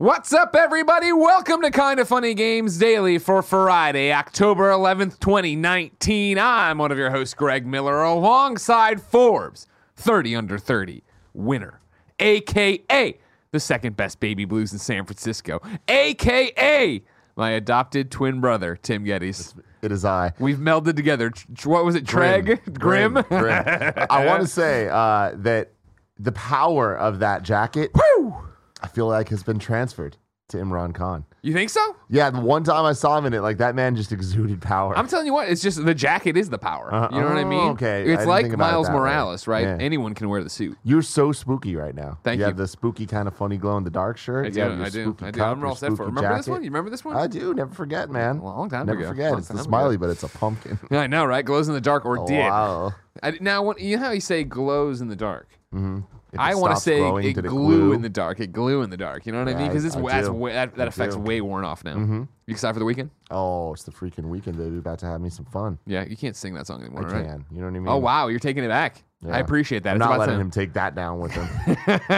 What's up, everybody? Welcome to Kind of Funny Games Daily for Friday, October 11th, 2019. I'm one of your hosts, Greg Miller, alongside Forbes 30 under 30 winner, aka the second best baby blues in San Francisco, aka my adopted twin brother, Tim Gettys. It is I. We've melded together. What was it, Treg? Grim? Grim. I want to say uh, that the power of that jacket, Woo! I feel like has been transferred to Imran Khan. You think so? Yeah, the one time I saw him in it, like that man just exuded power. I'm telling you what, it's just the jacket is the power. Uh, you know what I mean? okay. I It's didn't like think about it Miles that way. Morales, right? Yeah. Anyone can wear the suit. You're so spooky right now. Thank you. you. have the spooky kind of funny glow in the dark shirt. I You do. have your I do. spooky I do. cup, I'm your all set for it. spooky Remember this jacket. one? You remember this one? I do. Never forget, man. A long time Never ago. forget. Long It's the time smiley, ago. but it's a pumpkin. Yeah, I know, right? Glows in the dark or Oh, did. wow. I, now, when, you know how you say glows in the dark? It I want to say glowing, it did glue, in the dark. It glue in the dark. You know what I mean? Because it's I that's way, that, that effect's do. way worn off now. Mm-hmm. You excited for the weekend? Oh, it's the freaking weekend, baby. About to have me some fun. Yeah, you can't sing that song anymore. I anymore, can. right? You know what I oh, mean? Oh wow, you're taking it back. I appreciate that. I'm It's not letting time. him take that down with him.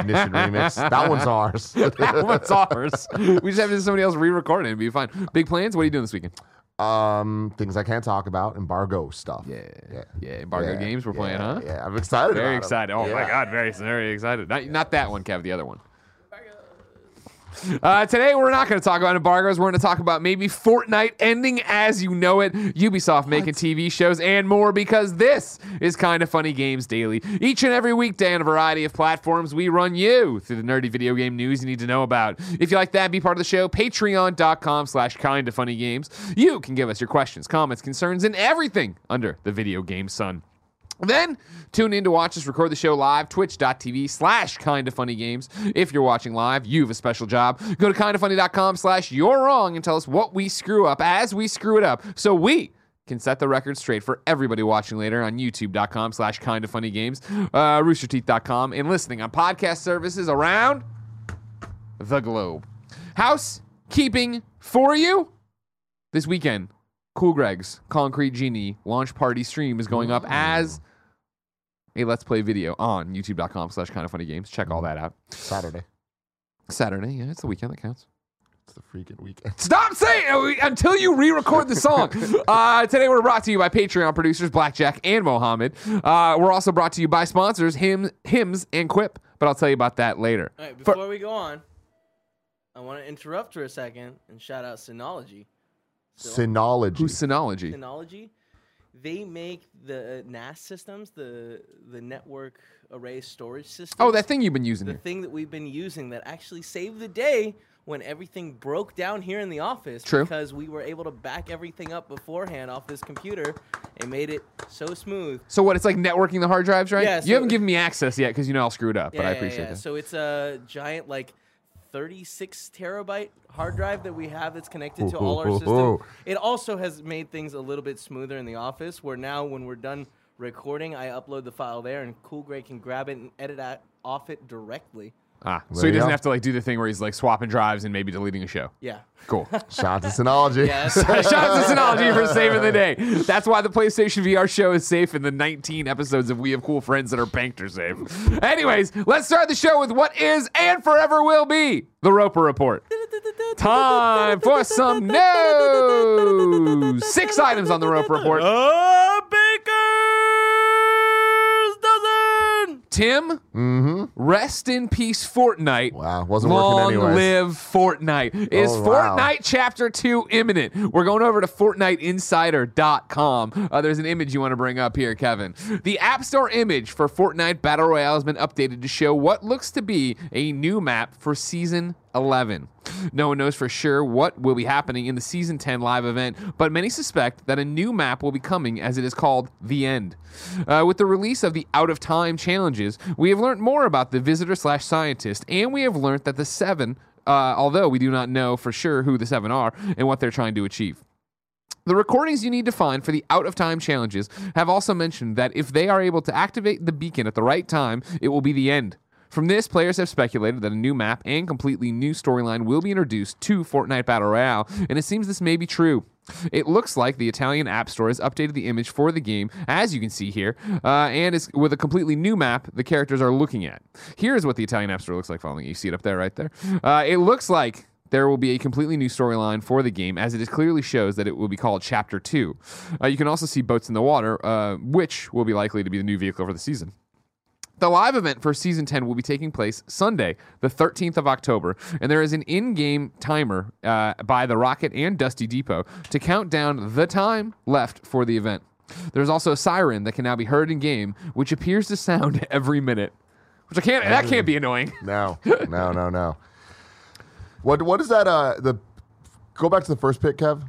Mission remix. That one's ours. that one's ours. We just have to somebody else re-record it and be fine. Big plans? What are you doing this weekend? Um, things I can't talk about. Embargo stuff. Yeah, Yeah. yeah. Embargo Yeah, games we're playing, yeah, huh? Yeah, I'm excited. Very excited. Oh my god, very very excited. Not, not that one, Kev. The other one. Uh, today we're not going to talk about embargoes. We're going to talk about maybe Fortnite ending as you know it, Ubisoft making TV shows, and more. Because this is kind of funny games daily. Each and every weekday on a variety of platforms, we run you through the nerdy video game news you need to know about. If you like that, be part of the show. Patreon.com/slash kind of funny games. You can give us your questions, comments, concerns, and everything under the video game sun. Then tune in to watch us record the show live, twitch.tv slash kind of funny games. If you're watching live, you have a special job. Go to kindoffunny.com slash you're wrong and tell us what we screw up as we screw it up so we can set the record straight for everybody watching later on youtube.com slash kind of funny games, uh, roosterteeth.com, and listening on podcast services around the globe. Housekeeping for you this weekend. Cool Greg's Concrete Genie launch party stream is going up as a Let's Play video on youtube.com slash kind of funny games. Check all that out. Saturday. Saturday, yeah, it's the weekend that counts. It's the freaking weekend. Stop saying it until you re-record the song. uh, today we're brought to you by Patreon producers Blackjack and Mohammed. Uh, we're also brought to you by sponsors Hymn, Hims and Quip, but I'll tell you about that later. All right, For- before we go on, I want to interrupt for a second and shout out Synology. Synology. Who's Synology? Synology, they make the uh, NAS systems, the the network array storage system. Oh, that thing you've been using the here. thing that we've been using that actually saved the day when everything broke down here in the office True. because we were able to back everything up beforehand off this computer and made it so smooth. So what? It's like networking the hard drives, right? Yeah, you so- haven't given me access yet because you know I'll screw it up, but I Yeah, yeah, appreciate yeah. that. So it's a giant like 36 terabyte hard drive that we have that's connected to all our system. It also has made things a little bit smoother in the office where now when we're done recording, I upload the file there and Cool Greg can grab it and edit off it directly. Ah, so he doesn't go. have to like do the thing where he's like swapping drives and maybe deleting a show. Yeah. Cool. Shout out to Synology. Yes. Shout out to Synology for saving the day. That's why the PlayStation VR show is safe and the 19 episodes of We Have Cool Friends that are banked are safe. Anyways, let's start the show with what is and forever will be the Roper Report. Time for some news. Six items on the Roper Report. Uh, Tim, Mm-hmm. rest in peace, Fortnite. Wow, wasn't Long working anyways. live Fortnite. Is Oh, wow. Fortnite Chapter 2 imminent? We're going over to FortniteInsider.com. Uh, there's an image you want to bring up here, Kevin. The App Store image for Fortnite Battle Royale has been updated to show what looks to be a new map for Season 11. No one knows for sure what will be happening in the Season 10 live event, but many suspect that a new map will be coming as it is called The End. Uh, with the release of the Out of Time challenges, we have learned more about the visitor slash scientist, and we have learned that the seven, uh, although we do not know for sure who the seven are and what they're trying to achieve. The recordings you need to find for the out of time challenges have also mentioned that if they are able to activate the beacon at the right time, it will be the end. From this, players have speculated that a new map and completely new storyline will be introduced to Fortnite Battle Royale, and it seems this may be true. It looks like the Italian App Store has updated the image for the game, as you can see here, uh, and is with a completely new map the characters are looking at. Here's what the Italian App Store looks like following you. see it up there, right there. Uh, it looks like there will be a completely new storyline for the game, as it is clearly shows that it will be called Chapter 2. Uh, you can also see boats in the water, uh, which will be likely to be the new vehicle for the season. The live event for season 10 will be taking place Sunday, the 13th of October, and there is an in game timer uh, by the Rocket and Dusty Depot to count down the time left for the event. There's also a siren that can now be heard in game, which appears to sound every minute. Which I can't, that can't be annoying. No, no, no, no. What what is that? Uh, the go back to the first pick, Kev.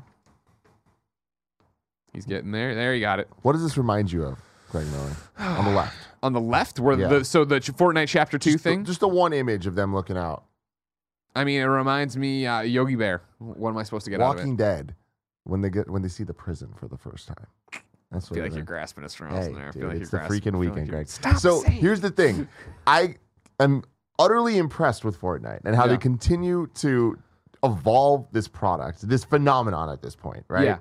He's getting there. There, you got it. What does this remind you of, Greg Miller? On the left. On the left, where Yeah. the so the Fortnite Chapter Two Just the- thing. just the one image of them looking out. I mean, it reminds me uh, Yogi Bear. What am I supposed to get out of Walking it? Dead. When they get when they see the prison for the first time. That's what I feel like it you're grasping at straws Hey, in there. I dude, feel like it's you're the grasping- I freaking feel like weekend, Greg. Stop so saying here's the thing. I am utterly impressed with Fortnite and how Yeah. they continue to evolve this product, this phenomenon at this point, right? Yeah.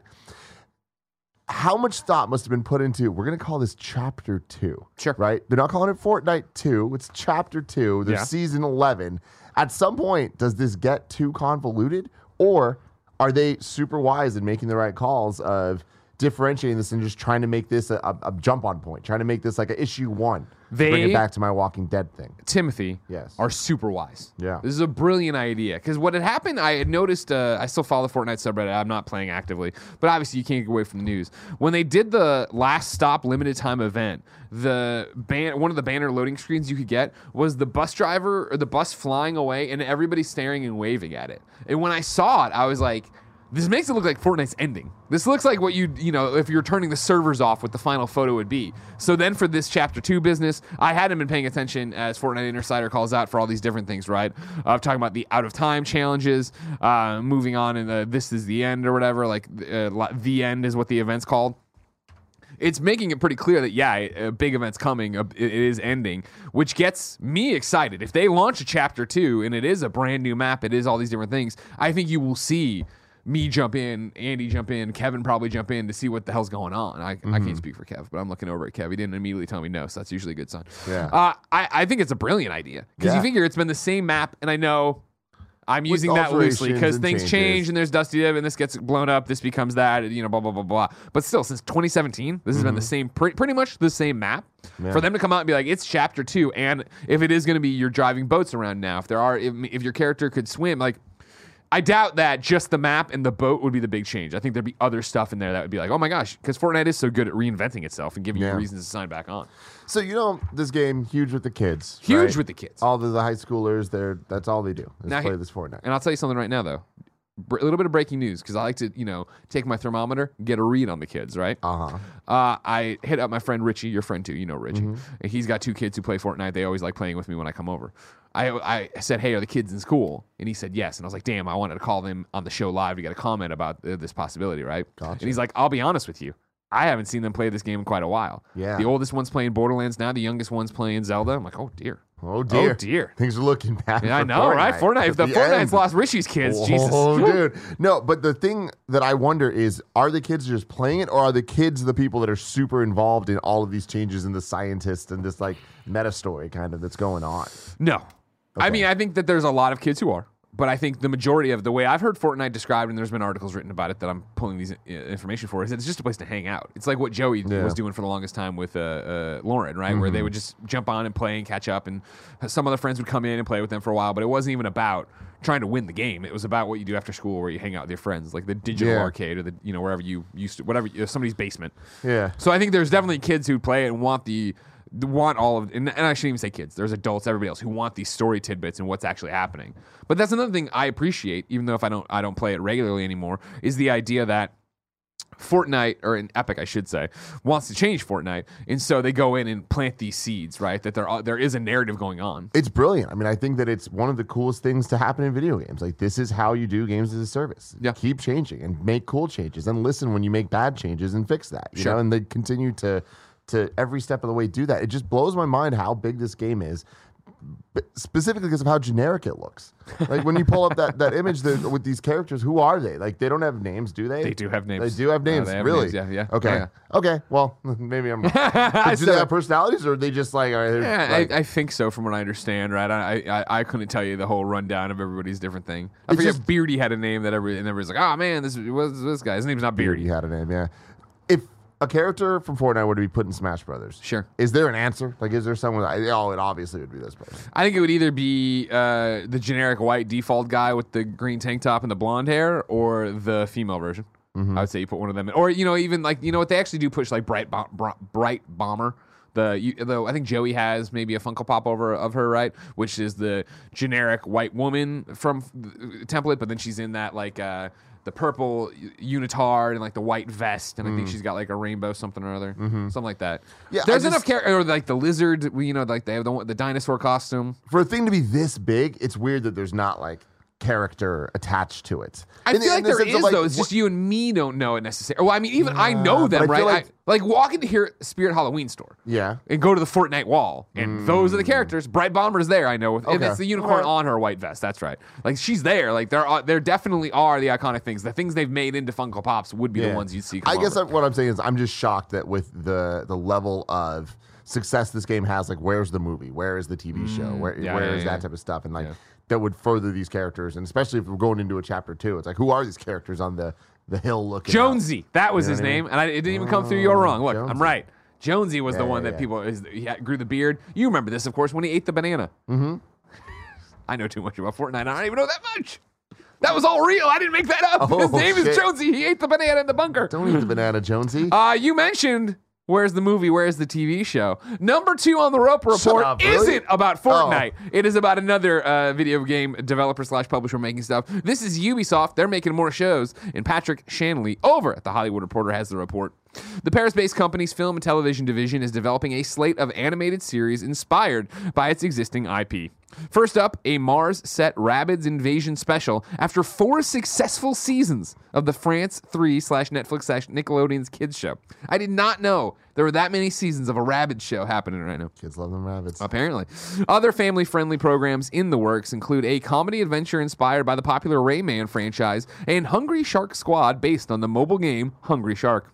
How much thought must have been put into we're gonna call this chapter two. Sure. Right? They're not calling it Fortnite two, it's chapter two. There's Yeah. season eleven. At some point, does this get too convoluted? Or are they super wise in making the right calls of differentiating this and just trying to make this a, a, a jump on point, trying to make this like an issue one? to bring it back to my Walking Dead thing. Timothy Yes. are super wise. Yeah. This is a brilliant idea. Because what had happened, I had noticed, uh, I still follow the Fortnite subreddit. I'm not playing actively, but obviously you can't get away from the news. When they did the last stop limited time event, the ban- one of the banner loading screens you could get was the bus driver or the bus flying away and everybody staring and waving at it. And when I saw it, I was like, this makes it look like Fortnite's ending. This looks like what you you know if you're turning the servers off, what the final photo would be. So then for this chapter two business, I hadn't been paying attention as Fortnite Insider calls out for all these different things, right? Uh, talking about the out of time challenges, uh, moving on, and this is the end or whatever. Like uh, the end is what the event's called it's making it pretty clear that yeah, a big event's coming. a- It is ending, which gets me excited. If they launch a chapter two and it is a brand new map, it is all these different things. I think you will see me jump in, Andy jump in, Kevin probably jump in to see what the hell's going on. I, I can't speak for Kev, but I'm looking over at Kev. He didn't immediately tell me no, so that's usually a good sign. Yeah. Uh, I, I think it's a brilliant idea because Yeah. you figure it's been the same map, and I know. I'm With using that loosely because things changes. change and there's Dusty Div and this gets blown up, this becomes that, you know, blah blah blah blah. But still, since 2017, this has been the same, pre- pretty much the same map. Mm-hmm. Yeah. For them to come out and be like, it's chapter two, and if it is going to be you're driving boats around now, if there are, if, if your character could swim, like. I doubt that just the map and the boat would be the big change. I think there'd be other stuff in there that would be like, oh my gosh, because Fortnite is so good at reinventing itself and giving Yeah. you reasons to sign back on. So you know this game huge with the kids. Huge right? with the kids. all the, the high schoolers. They're that's all they do is Now play this Fortnite. And I'll tell you something right now, though. Br- A little bit of breaking news because I like to, you know, take my thermometer, get a read on the kids, right? Uh huh. Uh, I hit up my friend Richie, your friend too. You know Richie. And he's got two kids who play Fortnite. They always like playing with me when I come over. I, I said, "Hey, are the kids in school?" And he said, "Yes." And I was like, "Damn, I wanted to call them on the show live to get a comment about uh, this possibility, right?" Gotcha. And he's like, "I'll be honest with you." I haven't seen them play this game in quite a while. Yeah. The oldest one's playing Borderlands now. The youngest one's playing Zelda. I'm like, oh dear. Oh, oh dear. Oh dear. Things are looking bad. Yeah, I know, right? Fortnite. The, At Fortnite's end. lost Richie's kids, Jesus. Oh, dude. No, but the thing that I wonder is are the kids just playing it or are the kids the people that are super involved in all of these changes in the scientists and this like meta story kind of that's going on? No. I mean, I think that there's a lot of kids who are, but I think the majority of the way I've heard Fortnite described, and there's been articles written about it that I'm pulling these uh, information for, is that it's just a place to hang out. It's like what Joey Yeah. was doing for the longest time with uh, uh, Lauren, right? Where Mm-hmm. they would just jump on and play and catch up, and some other friends would come in and play with them for a while, but it wasn't even about trying to win the game. It was about what you do after school, where you hang out with your friends, like the digital Yeah. arcade or the you know wherever you used to, whatever somebody's basement. Yeah. So I think there's definitely kids who play and want the want all of and, and I shouldn't even say kids. There's adults, everybody else who want these story tidbits and what's actually happening. But that's another thing I appreciate, even though if I don't I don't play it regularly anymore, is the idea that Fortnite or an Epic, I should say, wants to change Fortnite, and so they go in and plant these seeds, right? That there are, there is a narrative going on. It's brilliant. I mean, I think that it's one of the coolest things to happen in video games. Like this is how you do games as a service. Yeah. Keep changing and make cool changes and listen when you make bad changes and fix that. You Sure. know, and they continue to to every step of the way do that. It just blows my mind how big this game is specifically because of how generic it looks. Like when you pull up that, that image with these characters, who are they? Like they don't have names, do they? They do have names. They do have Uh, names. they have really? names, yeah, yeah. Okay. Yeah, Okay. Well, maybe I'm. Do they have personalities, or are they just like? Right, Yeah, like- I, I think so, from what I understand. Right, I, I I couldn't tell you the whole rundown of everybody's different thing. I forget just- Beardy had a name that every and everybody's like, oh man, this was this guy. His name's not Beardy. He had a name, yeah. If a character from Fortnite were to be put in Smash Brothers, Sure. is there an answer? Like, is there someone? That, oh, it obviously would be this person. I think it would either be uh, the generic white default guy with the green tank top and the blonde hair, or the female version. Mm-hmm. I would say you put one of them in, or you know, even like you know what they actually do push like bright Bro- Brite Bomber. The, you, the I think Joey has maybe a Funko Pop over of her right, which is the generic white woman from the template, but then she's in that like uh, the purple unitard and like the white vest, and I think she's got like a rainbow something or other, something like that. Mm. Mm-hmm. Yeah, I there's just- enough character, or like the lizard, you know, like they have the the dinosaur costume. For a thing to be this big, it's weird that there's not like character attached to it. I In feel in like the there sense is of, like, though. It's wh- just you and me don't know it necessarily. Well, I mean, even I know but I them, right? like- I, like walk into here Spirit Halloween store yeah. and go to the Fortnite wall, and mm. those are the characters. Brite Bomber's there, I know, and Okay. it's the unicorn Alright. on her white vest. That's right. Like she's there. Like there are, there definitely are the iconic things. The things they've made into Funko Pops would be the ones you'd see. Come I guess over. I, what I'm saying is I'm just shocked that with the the level of success this game has, like where's the movie, where is the TV show, where Mm, yeah, where yeah, is yeah. that type of stuff, and like that would further these characters, and especially if we're going into a chapter two, it's like who are these characters on the the hill looking? out? Jonesy, that was You know his what I mean? name, and I, it didn't even come through. You're wrong. Look, I'm right. Jonesy was the one that people is, he grew the beard. You remember this, of course, when he ate the banana. Mm-hmm. I know too much about Fortnite. I don't even know that much. That was all real. I didn't make that up. Oh, His name is. Jonesy. He ate the banana in the bunker. Don't eat the banana, Jonesy. Uh, you mentioned where's the movie, where's the TV show? Number two on the Roper Report up, really? isn't about Oh. Fortnite. It is about another uh, video game developer slash publisher making stuff. This is Ubisoft. They're making more shows, and Patrick Shanley over at the Hollywood Reporter has the report. The Paris-based company's film and television division is developing a slate of animated series inspired by its existing IP. First up, a Mars set Rabbids Invasion special after four successful seasons of the France 3 slash Netflix slash Nickelodeon's kids show. I did not know there were that many seasons of a Rabbids show happening right now. Kids love them rabbits. Apparently. Other family friendly programs in the works include a comedy adventure inspired by the popular Rayman franchise and Hungry Shark Squad based on the mobile game Hungry Shark.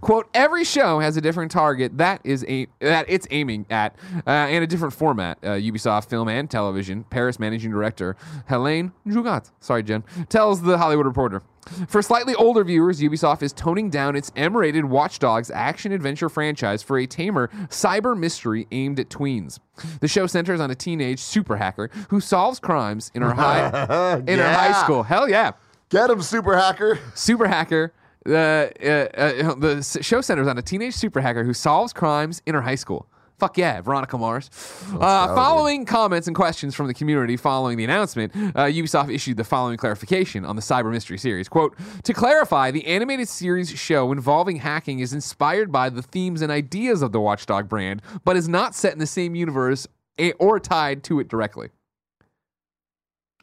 Quote, every show has a different target that is a, that it's aiming at uh, and a different format. Uh, Ubisoft Film and Television, Paris Managing Director Helene Juguet, sorry, Jen, tells the Hollywood Reporter. For slightly older viewers, Ubisoft is toning down its M-rated Watch Dogs action-adventure franchise for a tamer cyber mystery aimed at tweens. The show centers on a teenage super hacker who solves crimes in her high in her high school. Hell yeah Get him, super hacker. super hacker. Uh, uh, uh, the show centers on a teenage super hacker who solves crimes in her high school. Fuck yeah, Veronica Mars. Uh, following comments and questions from the community following the announcement, uh, Ubisoft issued the following clarification on the Cyber Mystery series. Quote, to clarify, the animated series show involving hacking is inspired by the themes and ideas of the Watchdog brand, but is not set in the same universe eh, or tied to it directly.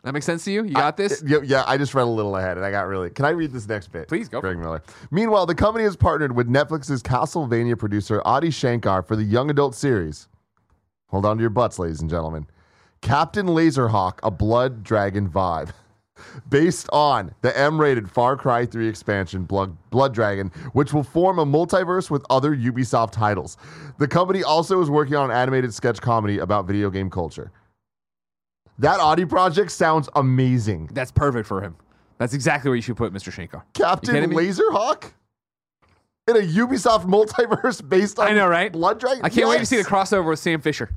That makes sense to you? You got this? Yeah, yeah, I just read a little ahead and I got really. Can I read this next bit? Please, go Greg Miller. Meanwhile, the company has partnered with Netflix's Castlevania producer Adi Shankar for the young adult series. Hold on to your butts, ladies and gentlemen. Captain Laserhawk, a Blood Dragon vibe. Based on the M rated Far Cry 3 expansion, Blood, Blood Dragon, which will form a multiverse with other Ubisoft titles. The company also is working on an animated sketch comedy about video game culture. That Adi project sounds amazing. That's perfect for him. That's exactly where you should put Mr. Shankar. Captain? Laserhawk in a Ubisoft multiverse based on I know, right? Blood Dragon. I can't wait to see the crossover with Sam Fisher.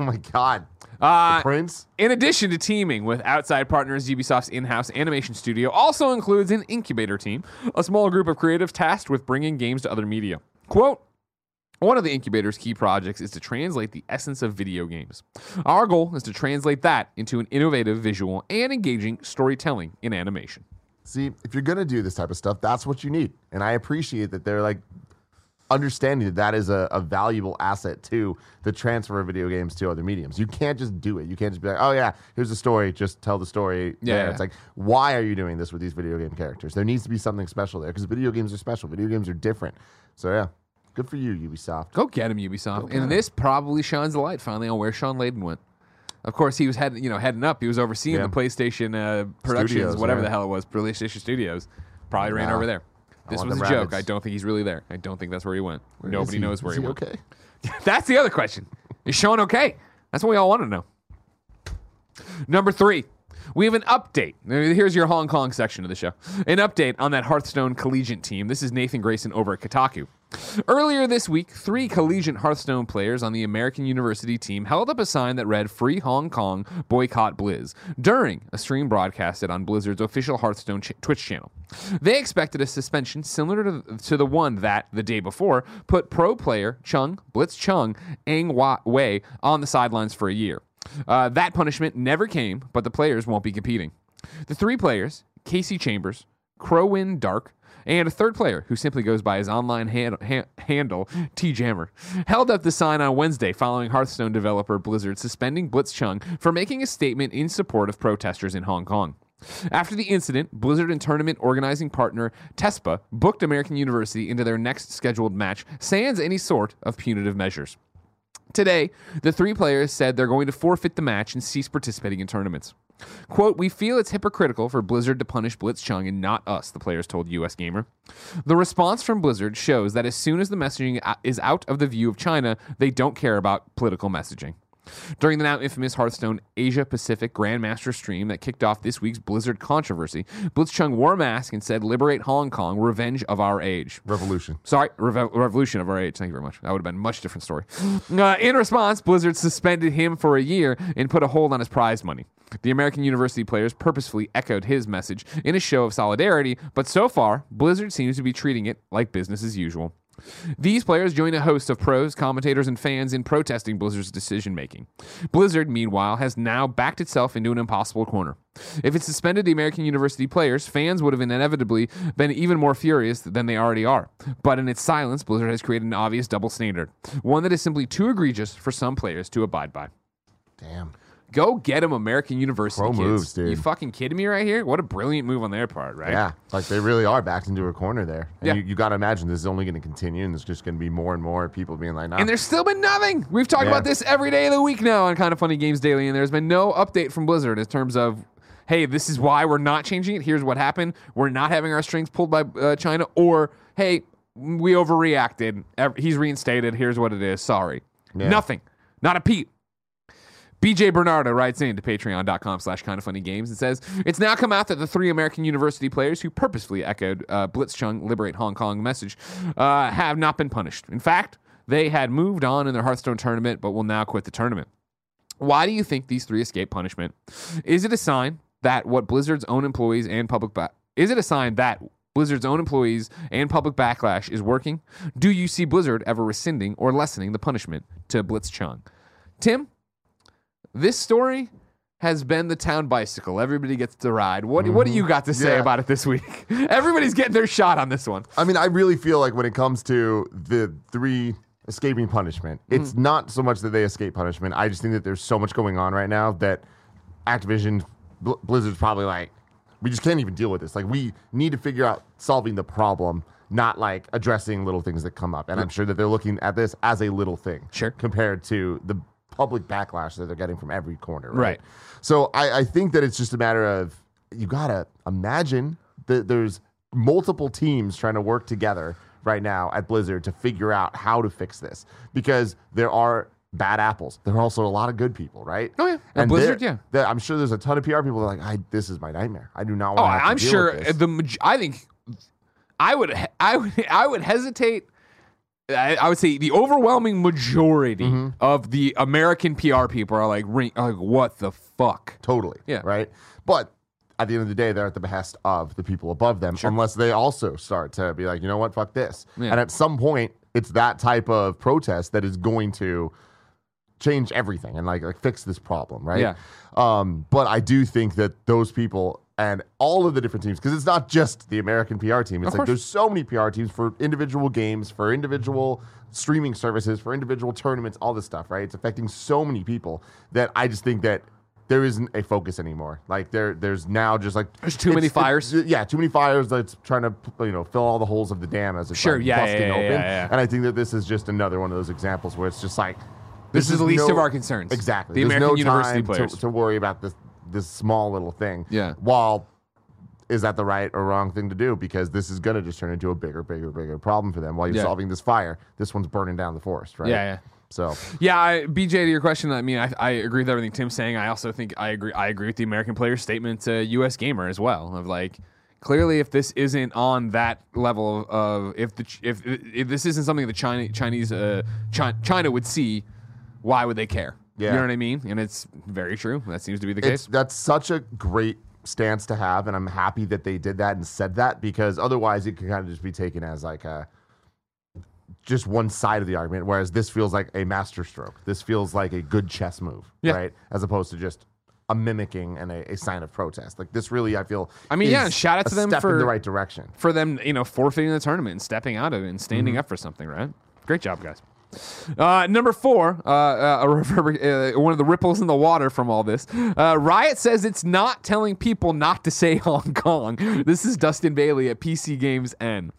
Oh my god, Uh, Prince. in addition to teaming with outside partners, Ubisoft's in house animation studio also includes an incubator team, a small group of creatives tasked with bringing games to other media. Quote, one of the incubator's key projects is to translate the essence of video games. Our goal is to translate that into an innovative visual and engaging storytelling in animation. See, if you're gonna do this type of stuff, that's what you need, and I appreciate that they're like understanding that that is a, a valuable asset to the transfer of video games to other mediums. You can't just do it. You can't just be like, oh yeah, here's the story, just tell the story. Yeah, there." yeah. It's like, why are you doing this with these video game characters? There needs to be something special there because video games are special. Video games are different. So yeah, good for you, Ubisoft. Go get him, Ubisoft. and this probably shines a light finally on where Shawn Layden went. Of course, he was heading, you know, heading up. He was overseeing Yeah. the PlayStation uh, productions, Studios, whatever yeah. the hell it was, PlayStation Studios. Probably ran Nah. over there. This was a them joke. I don't think he's really there. I don't think that's where he went. Where Nobody he? knows where Is he, went. Okay. That's the other question. Is Sean okay? That's what we all want to know. Number three, we have an update. Here's your Hong Kong section of the show. An update on that Hearthstone collegiate team. This is Nathan Grayson over at Kotaku. Earlier this week, three collegiate Hearthstone players on the American University team held up a sign that read Free Hong Kong, Boycott Blizz during a stream broadcasted on Blizzard's official Hearthstone ch- Twitch channel. They expected a suspension similar to, to the one that, the day before, put pro player Chung, Blitzchung, Ang Wei on the sidelines for a year. Uh, that punishment never came, but the players won't be competing. The three players, Casey Chambers, Corwin Dark, and a third player who simply goes by his online han- han- handle, T Jammer, held up the sign on Wednesday following Hearthstone developer Blizzard suspending Blitzchung for making a statement in support of protesters in Hong Kong. After the incident, Blizzard and tournament organizing partner TESPA booked American University into their next scheduled match, sans any sort of punitive measures. Today, the three players said they're going to forfeit the match and cease participating in tournaments. Quote, we feel it's hypocritical for Blizzard to punish Blitzchung and not us, the players told US Gamer. The response from Blizzard shows that as soon as the messaging is out of the view of China, they don't care about political messaging. During the now infamous Hearthstone Asia Pacific Grandmaster stream that kicked off this week's Blizzard controversy, Blitzchung wore a mask and said, Liberate Hong Kong, revenge of our age. Revolution. Sorry, Revolution of our age. Thank you very much. That would have been a much different story. Uh, in response, Blizzard suspended him for a year and put a hold on his prize money. The American University players purposefully echoed his message in a show of solidarity, but so far, Blizzard seems to be treating it like business as usual. These players join a host of pros, commentators, and fans in protesting Blizzard's decision making. Blizzard, meanwhile, has now backed itself into an impossible corner. If it suspended the American University players, fans would have inevitably been even more furious than they already are. But in its silence, Blizzard has created an obvious double standard, one that is simply too egregious for some players to abide by. Damn. Go get them, American University Pro kids. moves, dude. You fucking kidding me right here? What a brilliant move on their part, right? Yeah, like they really are backed into a corner there. And Yeah. you, you got to imagine this is only going to continue, and there's just going to be more and more people being like, nah. And there's still been nothing. We've talked Yeah. about this every day of the week now on Kind of Funny Games Daily, and there's been no update from Blizzard in terms of, hey, this is why we're not changing it. Here's what happened. We're not having our strings pulled by uh, China, or hey, we overreacted. He's reinstated. Here's what it is. Sorry. Yeah. Nothing. Not a peep. BJ Bernardo writes in to patreon.com slash kind of funny games and says, It's now come out that the three American University players who purposefully echoed uh, Blitzchung Liberate Hong Kong message uh, have not been punished. In fact, they had moved on in their Hearthstone tournament, but will now quit the tournament. Why do you think these three escape punishment? Is it a sign that what Blizzard's own employees and public ba- is it a sign that Blizzard's own employees and public backlash is working? Do you see Blizzard ever rescinding or lessening the punishment to Blitzchung? Tim, this story has been the town bicycle. Everybody gets to ride. What, what do mm-hmm. you got to say Yeah. about it this week? Everybody's getting their shot on this one. I mean, I really feel like when it comes to the three escaping punishment, mm-hmm. it's not so much that they escape punishment. I just think that there's so much going on right now that Activision, Bl- Blizzard's probably like, we just can't even deal with this. Like, we need to figure out solving the problem, not like addressing little things that come up. And I'm sure that they're looking at this as a little thing, Sure. compared to the public backlash that they're getting from every corner. Right. Right. So I, I think that it's just a matter of you gotta imagine that there's multiple teams trying to work together right now at Blizzard to figure out how to fix this because there are bad apples. There are also a lot of good people, right? Oh, yeah. At Blizzard, yeah. I'm sure there's a ton of PR people that are like, I, this is my nightmare. I do not want. Oh, to I'm deal sure with this." the I think I would I would I would hesitate. I, I would say the overwhelming majority Mm-hmm. of the American PR people are like, ring, are like, what the fuck? Totally. Yeah. Right. But at the end of the day, they're at the behest of the people above them, unless they also start to be like, you know what, fuck this. Yeah. And at some point, it's that type of protest that is going to change everything and like like fix this problem, right? Yeah. Um, but I do think that those people and all of the different teams, because it's not just the American PR team. It's Of like course. there's so many PR teams for individual games, for individual streaming services, for individual tournaments, all this stuff, right? It's affecting so many people that I just think that there isn't a focus anymore. Like there, there's now just like There's too many fires? yeah, too many fires. That's trying to you know fill all the holes of the dam as it's Sure, like, yeah, yeah, busting yeah, open. yeah. And I think that this is just another one of those examples where it's just like This, is is the least no- of our concerns. Exactly. The There's American no University time players. To, to worry about this this small little thing. Yeah. While is that the right or wrong thing to do? Because this is going to just turn into a bigger, bigger, bigger problem for them. While you're Yeah. solving this fire, this one's burning down the forest, right? Yeah, yeah. So Yeah, I, BJ, to your question, I mean, I, I agree with everything Tim's saying. I also think I agree. I agree with the American player's statement to U.S. Gamer as well. Of like, clearly, if this isn't on that level of, if the if if this isn't something the China Chinese uh, China, China would see, why would they care? Yeah. you know what I mean. And it's very true. That seems to be the case. it's that's such a great stance to have, and I'm happy that they did that and said that because otherwise it could kind of just be taken as like a just one side of the argument, whereas this feels like a masterstroke. This feels like a good chess move, Yeah. right? As opposed to just a mimicking and a, a sign of protest. Like this really, I feel. I mean, yeah, shout out to them step for- in the right direction. for them, you know, forfeiting the tournament and stepping out of it and Mm-hmm. standing up for something, right? Great job, guys. Uh, number four, uh, uh, reverber- uh, one of the ripples in the water from all this. Uh, Riot says it's not telling people not to say Hong Kong. This is Dustin Bailey at PCGamesN.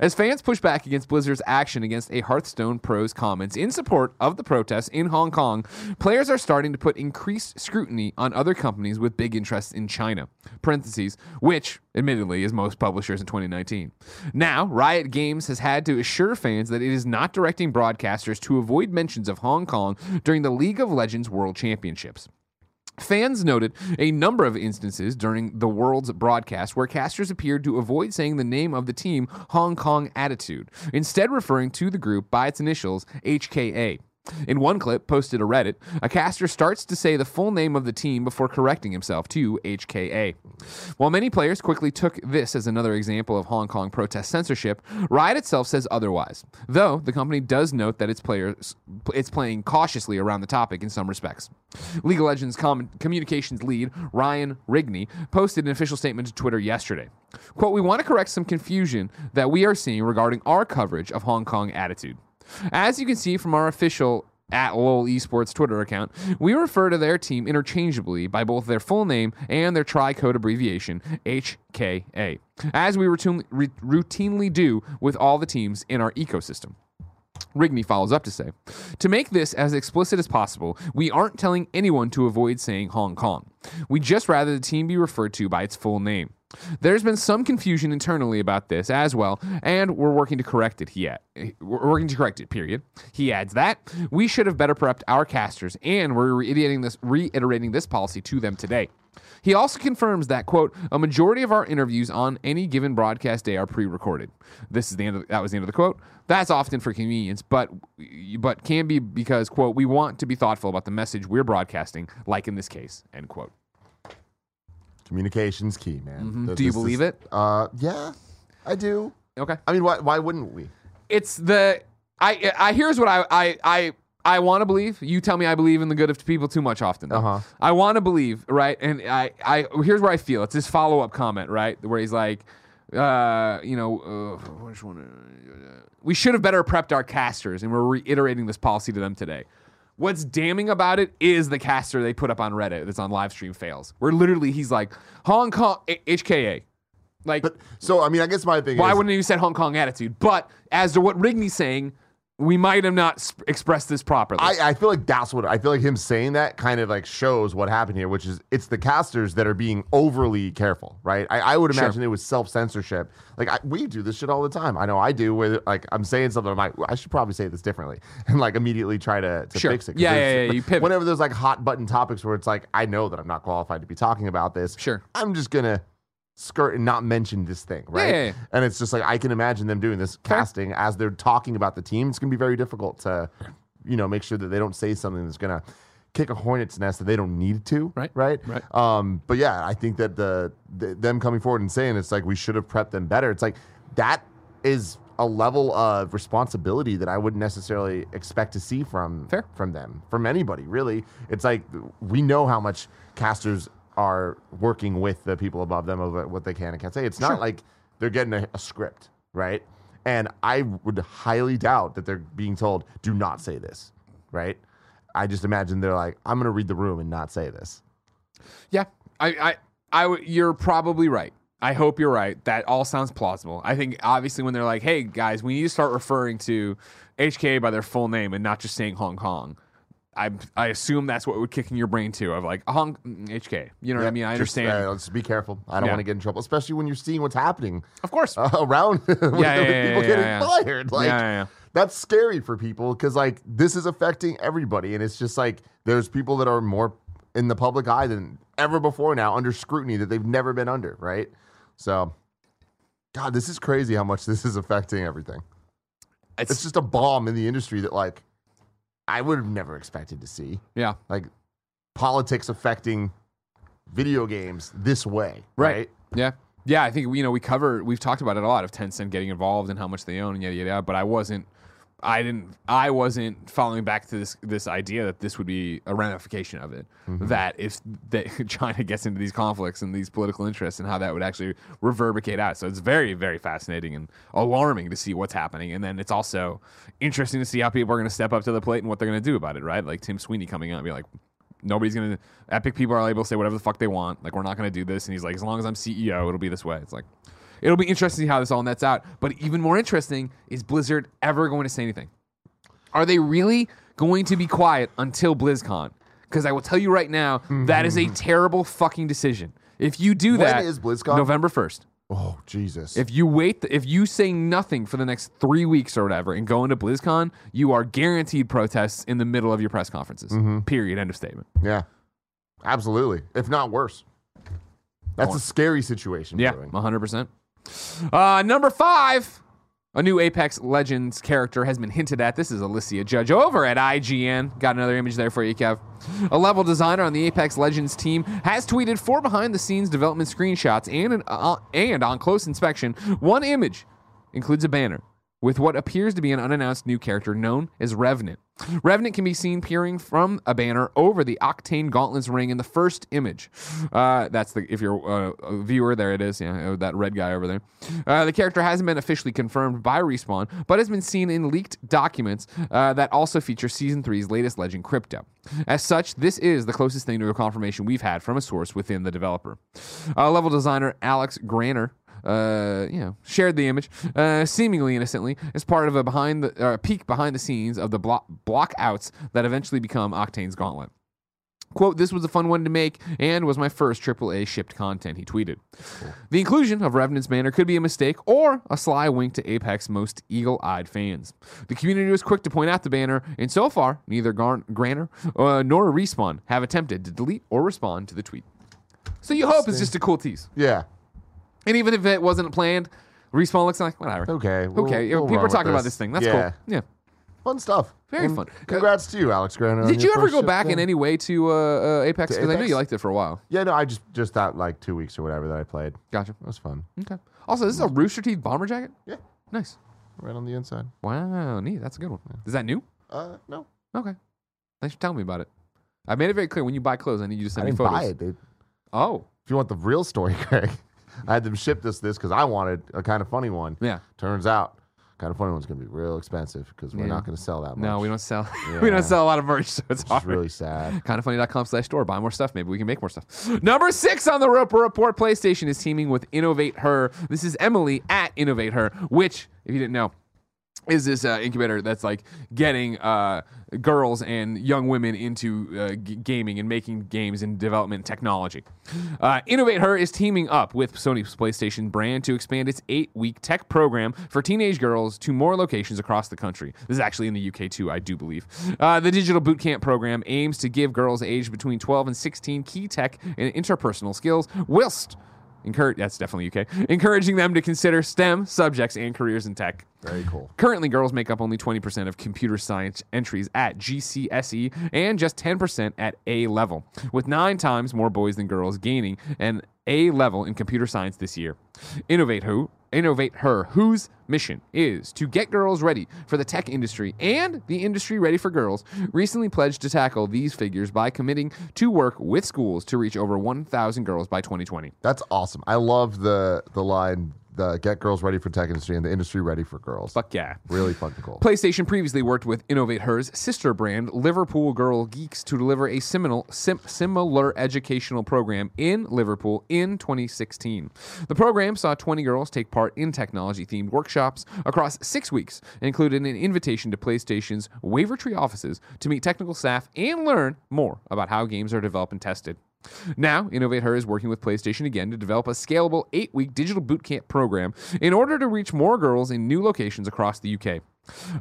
As fans push back against Blizzard's action against a Hearthstone Pro's comments in support of the protests in Hong Kong, players are starting to put increased scrutiny on other companies with big interests in China. Parentheses, which, admittedly, as most publishers in 2019. Now, Riot Games has had to assure fans that it is not directing broadcasters to avoid mentions of Hong Kong during the League of Legends World Championships. Fans noted a number of instances during the world's broadcast where casters appeared to avoid saying the name of the team Hong Kong Attitude, instead referring to the group by its initials HKA. In one clip posted to Reddit, a caster starts to say the full name of the team before correcting himself to HKA. While many players quickly took this as another example of Hong Kong protest censorship, Riot itself says otherwise. Though the company does note that its players it's playing cautiously around the topic in some respects. League of Legends com- communications lead Ryan Rigney posted an official statement to Twitter yesterday. Quote, "We want to correct some confusion that we are seeing regarding our coverage of Hong Kong attitude. As you can see from our official at LOL Esports Twitter account, we refer to their team interchangeably by both their full name and their tri code abbreviation, HKA, as we routine- re- routinely do with all the teams in our ecosystem. Rigney follows up to say, To make this as explicit as possible, we aren't telling anyone to avoid saying Hong Kong. We just rather the team be referred to by its full name. There's been some confusion internally about this as well, and we're working to correct it. He ad- we're working to correct it. Period. He adds that we should have better prepped our casters, and we're reiterating this reiterating this policy to them today. He also confirms that quote a majority of our interviews on any given broadcast day are pre-recorded. This is the end. Of, that was the end of the quote. That's often for convenience, but but can be because quote we want to be thoughtful about the message we're broadcasting, like in this case. End quote. Communication's key, man. Mm-hmm. Do you this is- believe it? Uh, yeah, I do. Okay. I mean, why why wouldn't we? it's the I I here's what I I I I want to believe. You tell me I believe in the good of people too much often. Uh-huh. I want to believe, right? And I I here's where I feel. It's this follow up comment, right, where he's like, uh, you know, uh, We should have better prepped our casters, and we're reiterating this policy to them today. What's damning about it is the caster they put up on Reddit that's on live stream fails. Where literally he's like Hong Kong HKA, like But so I mean, I guess my thing why is wouldn't you said Hong Kong attitude? But as to what Rigney's saying, we might have not sp- expressed this properly. I, I feel like that's what I feel like him saying that kind of like shows what happened here, which is it's the casters that are being overly careful, right? I, I would Sure. imagine it was self censorship. Like I, we do this shit all the time. I know I do. Where like I'm saying something, I'm like I should probably say this differently, and like immediately try to, to Sure. fix it. Yeah, yeah, yeah, you pivot. Whenever there's like hot button topics where it's like I know that I'm not qualified to be talking about this. Sure. I'm just gonna skirt and not mention this thing, right? Yeah, yeah, yeah. And it's just like I can imagine them doing this casting as they're talking about the team. It's gonna be very difficult to, you know, make sure that they don't say something that's gonna kick a hornet's nest that they don't need to. Right, Right. right. Um. But yeah, I think that the, the them coming forward and saying it's like we should have prepped them better. It's like that is a level of responsibility that I wouldn't necessarily expect to see from Fair. from them from anybody really. It's like we know how much casters are working with the people above them of what they can and can't say. It's not Sure. like they're getting a, a script, right? And I would highly doubt that they're being told, do not say this, right? I just imagine they're like, I'm going to read the room and not say this. yeah, I, I, I, w- you're probably right. I hope you're right. That all sounds plausible. I think obviously when they're like, "Hey guys, we need to start referring to HKA by their full name and not just saying Hong Kong," I I assume that's what would kick in your brain too of like Hong HK. You know what I mean? I Just, understand. uh, let's be careful. I don't Yeah. want to get in trouble, especially when you're seeing what's happening of course. uh, around with yeah, the yeah, people yeah, getting yeah, yeah. fired. Like yeah, yeah, yeah. that's scary for people because like this is affecting everybody, and it's just like there's people that are more in the public eye than ever before now under scrutiny that they've never been under. Right? So, God, this is crazy how much this is affecting everything. It's, It's just a bomb in the industry that like I would have never expected to see. yeah. Like politics affecting video games this way, Right. right? Yeah. Yeah, I think you know we cover we've talked about it a lot of Tencent getting involved and how much they own and yada yada. yada, But I wasn't, I didn't, I wasn't following back to this this idea that this would be a ramification of it. Mm-hmm. That if that China gets into these conflicts and these political interests and how that would actually reverberate out. So it's very very fascinating and alarming to see what's happening. And then it's also interesting to see how people are going to step up to the plate and what they're going to do about it. Right? Like Tim Sweeney coming out and be like, nobody's gonna epic people are able to say whatever the fuck they want like we're not gonna do this and he's like as long as i'm ceo it'll be this way it's like it'll be interesting to see how this all nets out but even more interesting is blizzard ever going to say anything are they really going to be quiet until blizzcon because i will tell you right now that is a terrible fucking decision if you do When that is BlizzCon? november 1st Oh Jesus! if you wait, if you say nothing for the next three weeks or whatever and go into BlizzCon, you are guaranteed protests in the middle of your press conferences. Mm-hmm. Period. End of statement. yeah, absolutely. If not worse, that's a scary situation. Yeah, 100%. Uh, number five, a new Apex Legends character has been hinted at. This is Alysia Judge over at IGN. Got another image there for you, Kev. A level designer on the Apex Legends team has tweeted four behind the scenes development screenshots and, an, uh, and on close inspection, one image includes a banner with what appears to be an unannounced new character known as Revenant. Revenant can be seen peering from a banner over the Octane Gauntlets ring in the first image. Uh, that's the if you're uh, a viewer, there it is. Yeah, uh, that red guy over there. Uh, the character hasn't been officially confirmed by Respawn, but has been seen in leaked documents uh, that also feature Season 3's latest Legend Crypto. As such, this is the closest thing to a confirmation we've had from a source within the developer. Uh, level designer Alex Granner uh, you know, shared the image, uh, seemingly innocently, as part of a behind the uh, peek behind the scenes of the block block outs that eventually become Octane's Gauntlet. Quote, this was a fun one to make and was my first AAA shipped content, he tweeted. The inclusion of Revenant's banner could be a mistake or a sly wink to Apex most eagle eyed fans. The community was quick to point out the banner, and so far, neither Gar- Granner uh, nor Respawn have attempted to delete or respond to the tweet. So you hope it's just a cool tease. yeah. And even if it wasn't planned, Respawn looks like whatever. Okay. we'll- Okay, we'll people are talking about this thing. That's yeah. cool. Yeah. Fun stuff. Very And fun. Congrats to you, Alex Grant. Did you ever go back in any way to uh, uh, Apex? Because I knew you liked it for a while. Yeah, no, I just just that like two weeks or whatever that I played. Gotcha. That was fun. Okay. Also, this is a Rooster Teeth bomber jacket. Yeah, Nice. right on the inside. Wow, neat. That's a good one. Is that new? Uh, no, Okay. Thanks for telling me about it. I made it very clear when you buy clothes, I need you to I send me didn't photos. buy it, dude. Oh, If you want the real story, Greg, I had them ship this this because I wanted a kind of funny one. yeah. Turns out, kind of funny one's gonna be real expensive because we're Yeah. not gonna sell that much. No, we don't sell. we Yeah. don't sell a lot of merch, so it's It's hard. really sad. kindoffunny.com slash store. Buy more stuff. Maybe we can make more stuff. Number six on the Roper Report PlayStation is teaming with InnovateHer. This is Emily at InnovateHer, which, if you didn't know, is this uh, incubator that's like getting uh, girls and young women into uh, g- gaming and making games and development technology. Uh, InnovateHer is teaming up with Sony's PlayStation brand to expand its eight week tech program for teenage girls to more locations across the country. This is actually in the UK too, I do believe. Uh, the digital bootcamp program aims to give girls aged between 12 and 16 key tech and interpersonal skills, whilst encourage that's definitely UK, encouraging them to consider STEM subjects and careers in tech. Very cool. Currently, girls make up only 20% of computer science entries at GCSE and just 10% at A level, with nine times more boys than girls gaining an A level in computer science this year. Innovate Who, InnovateHer, whose mission is to get girls ready for the tech industry and the industry ready for girls, recently pledged to tackle these figures by committing to work with schools to reach over 1,000 girls by 2020. That's awesome. I love the the line the get girls ready for tech industry and the industry ready for girls. Fuck yeah. Really fucking cool. PlayStation previously worked with InnovateHer's sister brand, Liverpool Girl Geeks, to deliver a similar, sim- similar educational program in Liverpool in 2016. The program saw 20 girls take part in technology themed workshops across six weeks, including an invitation to PlayStation's Wavertree offices to meet technical staff and learn more about how games are developed and tested. Now, InnovateHer is working with PlayStation again to develop a scalable eight week digital bootcamp program in order to reach more girls in new locations across the UK.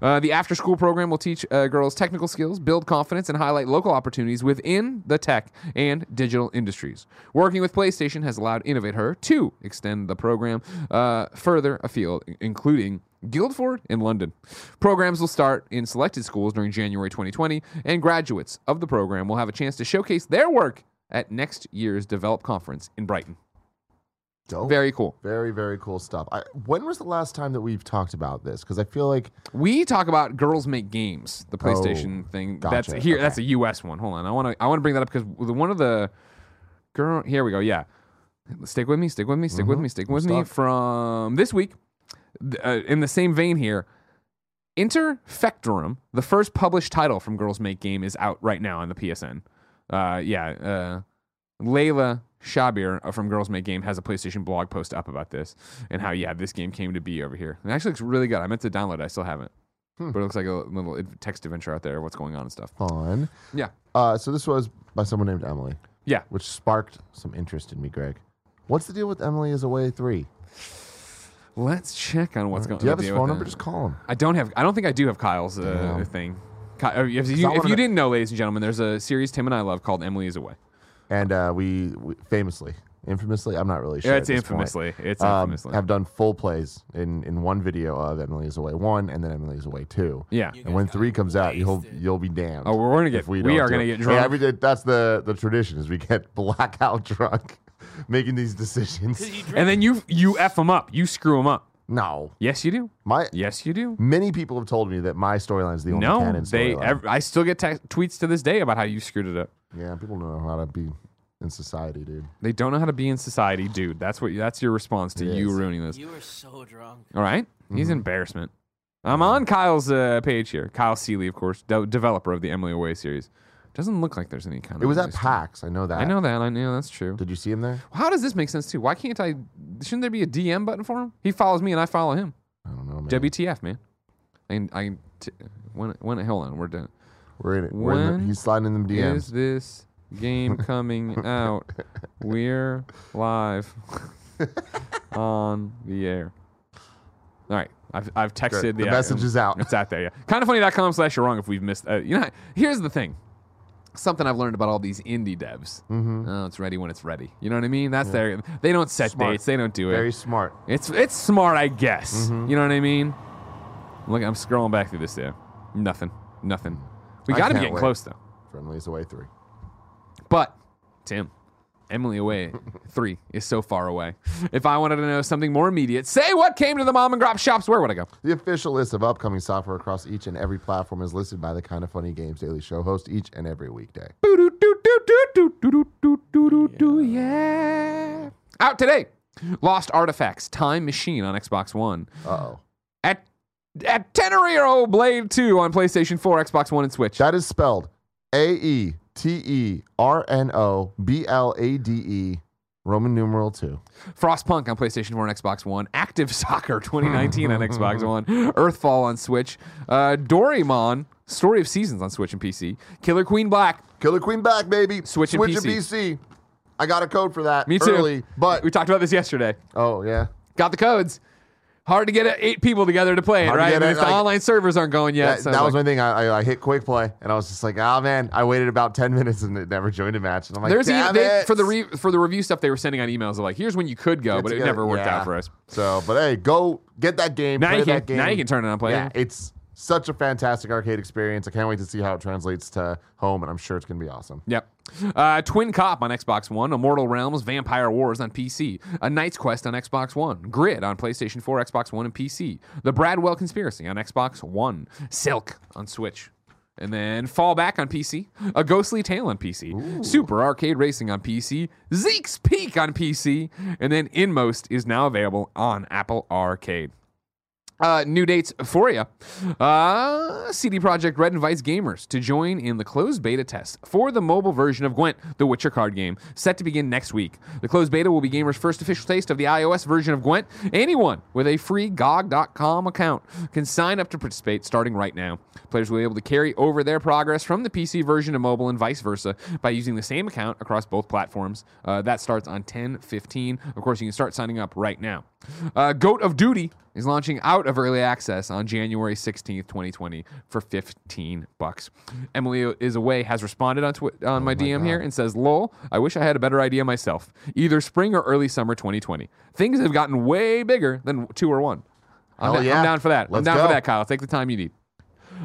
Uh, the after school program will teach uh, girls technical skills, build confidence, and highlight local opportunities within the tech and digital industries. Working with PlayStation has allowed InnovateHer to extend the program uh, further afield, including Guildford and London. Programs will start in selected schools during January 2020, and graduates of the program will have a chance to showcase their work at next year's Develop Conference in Brighton. Dope. Very cool. Very, very cool stuff. I, when was the last time that we've talked about this? Because I feel like We talk about girls make games, the PlayStation thing. That's Oh, here. Okay. That's a U.S. one. Hold on, I want to. I want to bring that up because one of the girl. Here we go. Yeah, stick with me. Stick with me. Stick with me. Stick with me. Mm-hmm. stuck. From this week, uh, in the same vein here, Interfectorum, the first published title from Girls Make Game, is out right now on the PSN. Uh, yeah, uh, Laila Shabir uh, from Girls Make Game has a PlayStation blog post up about this and how yeah this game came to be over here. It actually looks really good. I meant to download it. I still haven't. Hmm. But it looks like a little text adventure out there. What's going on and stuff. fun. Yeah, Uh, so this was by someone named Emily, yeah. which sparked some interest in me, Greg. What's the deal with Emily is away three? Let's check on what's going. Do you have his phone number? that. Just call him. I don't have. I don't think I do have Kyle's uh, thing. Ky- if you, if you didn't know, ladies and gentlemen, there's a series Tim and I love called Emily is Away. And uh, we, we famously, infamously, I'm not really sure. Yeah, at it's this point, infamously. It's um, infamously. have done full plays in, in one video of Emily is Away one and then Emily is Away two. yeah. You And when three got comes out, you'll you'll be damned. Oh, we're gonna get. We, we, are gonna it. get Yeah, drunk. every day, that's the the tradition is we get blackout drunk, making these decisions. and then you you f them up. You screw them up. No, Yes, you do. my Yes, you do. many people have told me that my storyline is the only No, canon they. storyline. Ev- I still get te- tweets to this day about how you screwed it up. yeah, people don't know how to be in society, dude. They don't know how to be in society, dude. That's what. That's your response to It you is. ruining this. You were so drunk. All right? He's Mm-hmm. an embarrassment. I'm on Kyle's uh, page here. Kyle Seeley, of course, de- developer of the Emily Away series. Doesn't look like there's any kind of. It was at. PAX. I know that. I know that. I know that's true. Did you see him there? How does this make sense too? Why can't I? Shouldn't there be a DM button for him? He follows me and I follow him. I don't know, man. WTF, man? And I, t- when when hold on, we're done. We're in it. We're in the, he's sliding in the DMs. Is this game coming out? We're live on the air. All right, I've I've texted Good. the, The message is out. It's out there. Yeah, kindafunny.com slash you're wrong if we've missed. Uh, you know, here's the thing. Something I've learned about all these indie devs. Mm-hmm. Oh, it's ready when it's ready. You know what I mean? That's their. They don't set Smart. dates. They don't do it. Very smart. It's it's smart, I guess. Mm-hmm. You know what I mean? Look, I'm scrolling back through this there. Nothing. Nothing. We got to be getting wait. close though. Friendly's away three. But Tim, Emily away three is so far away. If I wanted to know something more immediate, say what came to the mom and grop shops. Where would I go? The official list of upcoming software across each and every platform is listed by the Kinda Funny Games Daily Show host each and every weekday. Yeah. Out today. Lost Artifacts Time Machine on Xbox One. Uh oh. At at AeternoBlade 2 on PlayStation 4, Xbox One, and Switch. That is spelled A E T E R N O B L A D E, Roman numeral two. Frostpunk on PlayStation 4 and Xbox One, Active Soccer 2019 on Xbox One, Earthfall on Switch, uh, Doraemon, Story of Seasons on Switch and PC, Killer Queen Black. Killer Queen back, baby. Switch and Switch PC. PC. I got a code for that. Me too. Early, but We talked about this yesterday. oh yeah. Got the codes. Hard to get eight people together to play it, Hard right? get I mean, it, if the like- online servers aren't going yet. That, so that was like- my thing. I, I, I hit quick play, and I was just like, "Oh man!" I waited about ten minutes and it never joined a match. And I'm like, There's e- "Damn they, it!" for the re, for the review stuff they were sending on emails like, here's when you could go, Get but it never worked Yeah. out for us. So, but hey, go get that game. Now play you can that game. now you can turn it on play Yeah, it. it's such a fantastic arcade experience. I can't wait to see how it translates to home, and I'm sure it's gonna be awesome. Yep. Uh, Twin Cop on Xbox One, Immortal Realms, Vampire Wars on PC, A Knight's Quest on Xbox One, Grid on PlayStation 4, Xbox One, and PC, The Bradwell Conspiracy on Xbox One, Silk on Switch, And then Fall Back on PC, A Ghostly Tale on PC, Super Arcade Racing on PC, Zeke's Peak on PC, and then Inmost is now available on Apple Arcade. Uh, new dates for you. Uh, CD Projekt Red invites gamers to join in the closed beta test for the mobile version of Gwent, the Witcher card game, set to begin next week. The closed beta will be gamers' first official taste of the iOS version of Gwent. Anyone with a free GOG.com account can sign up to participate starting right now. Players will be able to carry over their progress from the PC version to mobile and vice versa by using the same account across both platforms. Uh, that starts on 10 15. Of course, you can start signing up right now. Uh, Goat of Duty is launching out of early access on January 16th, 2020 for 15 bucks. Emily is away has responded on twi- on my, DM here and says, "Lol, I wish I had a better idea myself. Either spring or early summer 2020. Things have gotten way bigger than 2 or 1." I'm, da- yeah. I'm down for that. I'm down go. for that, Kyle. Take the time you need.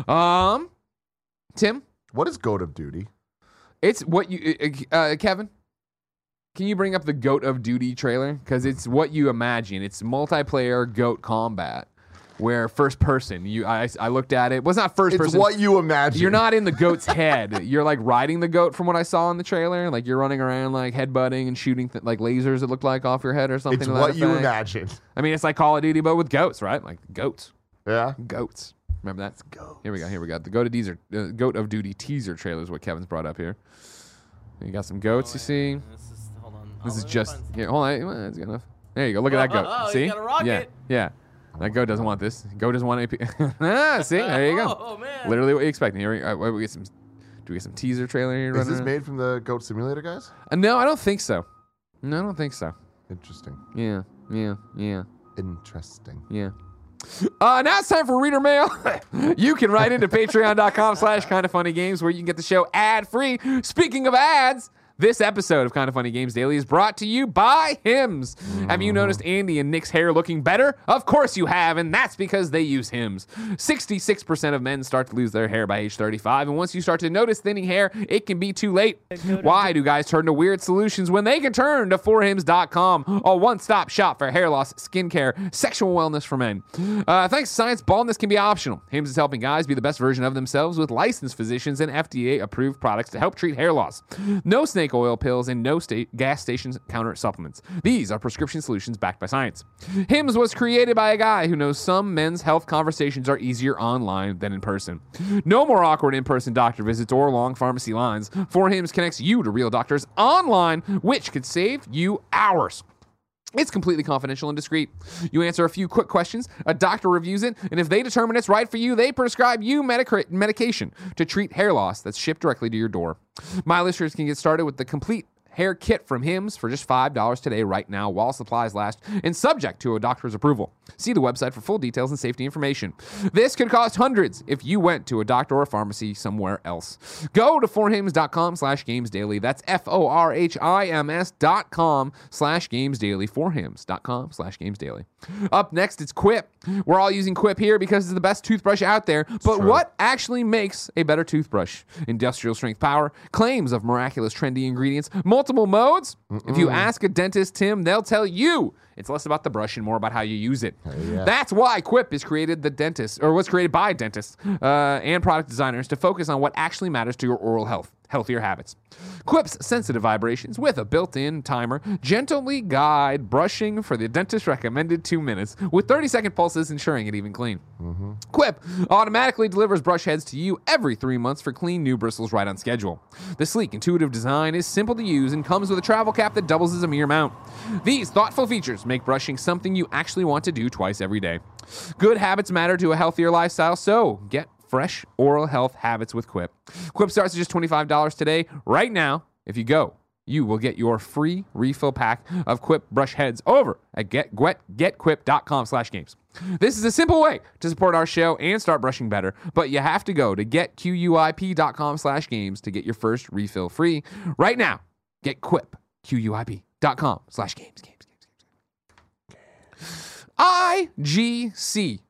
Um Tim, What is Goat of Duty? it's what you uh, uh, Kevin. Can you bring up the Goat of Duty trailer? Because it's what you imagine. It's multiplayer goat combat, where first person. You, I, I looked at it. Well, not first It's person. what you imagine. You're not in the goat's head. You're like riding the goat from what I saw in the trailer. Like you're running around like headbutting and shooting th- like lasers. It looked like off your head or something. It's to that what you effect. imagine. I mean, it's like Call of Duty, but with goats, right? Like goats, Yeah. goats. Remember that? Here we go. Here we go. The Goat of Teaser, uh, Goat of Duty teaser trailer is what Kevin's brought up here. You got some goats. You see. This is, hold on. This I'll is let me just find- here. Hold on, that's good enough. There you go. Look at that goat. Oh, he's see? got a rocket. Yeah, yeah. That goat doesn't want this. Goat doesn't want AP. ah, see? There you go. Oh, man. Literally what you expecting. Here we, uh, we get some. Do we get some teaser trailer here? Is this around? made from the Goat Simulator guys? Uh, no, I don't think so. No, I don't think so. Interesting. Yeah, yeah, yeah, Interesting. yeah. Uh, now it's time for reader mail. you can write into patreon.com slash kind of funny games where you can get the show ad free. Speaking of ads, this episode of Kinda Funny Games Daily is brought to you by Hims. Have you noticed Andy and Nick's hair looking better? Of course you have, and that's because they use Hims. 66% of men start to lose their hair by age 35, and once you start to notice thinning hair, it can be too late. Why do guys turn to weird solutions when they can turn to forhims.com, a one stop shop for hair loss, skincare, sexual wellness for men? Uh, thanks to science, baldness can be optional. Hims is helping guys be the best version of themselves with licensed physicians and FDA approved products to help treat hair loss. No snake oil pills and no sta- gas stations counter supplements. These are prescription solutions backed by science. Hims was created by a guy who knows some men's health conversations are easier online than in person. No more awkward in person doctor visits or long pharmacy lines. For Hims connects you to real doctors online, which could save you hours. It's completely confidential and discreet. You answer a few quick questions, a doctor reviews it, and if they determine it's right for you, they prescribe you medica- medication to treat hair loss that's shipped directly to your door. My listeners can get started with the complete hair kit from Hims for just $5 today, right now, while supplies last, and subject to a doctor's approval. See the website for full details and safety information. This could cost hundreds if you went to a doctor or pharmacy somewhere else. Go to forhims.com slash games daily. That's F O R H I M S dot com slash games daily. Forhims.com slash games daily. Up next, it's Quip. We're all using Quip here because it's the best toothbrush out there. But what actually makes a better toothbrush? Industrial strength power, claims of miraculous trendy ingredients, multiple modes. If you ask a dentist, Tim, they'll tell you it's less about the brush and more about how you use it. yeah. That's why Quip is created the dentist, or was created by dentists uh, and product designers to focus on what actually matters to your oral health, healthier habits. Quip's sensitive vibrations with a built-in timer gently guide brushing for the dentist recommended two minutes, with 30-second pulses ensuring it even clean. Mm-hmm. Quip automatically delivers brush heads to you every three months for clean new bristles right on schedule. The sleek, intuitive design is simple to use and comes with a travel cap that doubles as a mirror mount. These thoughtful features make brushing something you actually want to do twice every day. Good habits matter to a healthier lifestyle, so get fresh oral health habits with Quip. Quip starts at just $25 today. Right now, if you go, you will get your free refill pack of Quip brush heads over at get, get, getquip.com slash games. This is a simple way to support our show and start brushing better, but you have to go to getquip.com slash games to get your first refill free. Right now, get Quip, Q-U-I-P.com slash games, games, games, games. IGC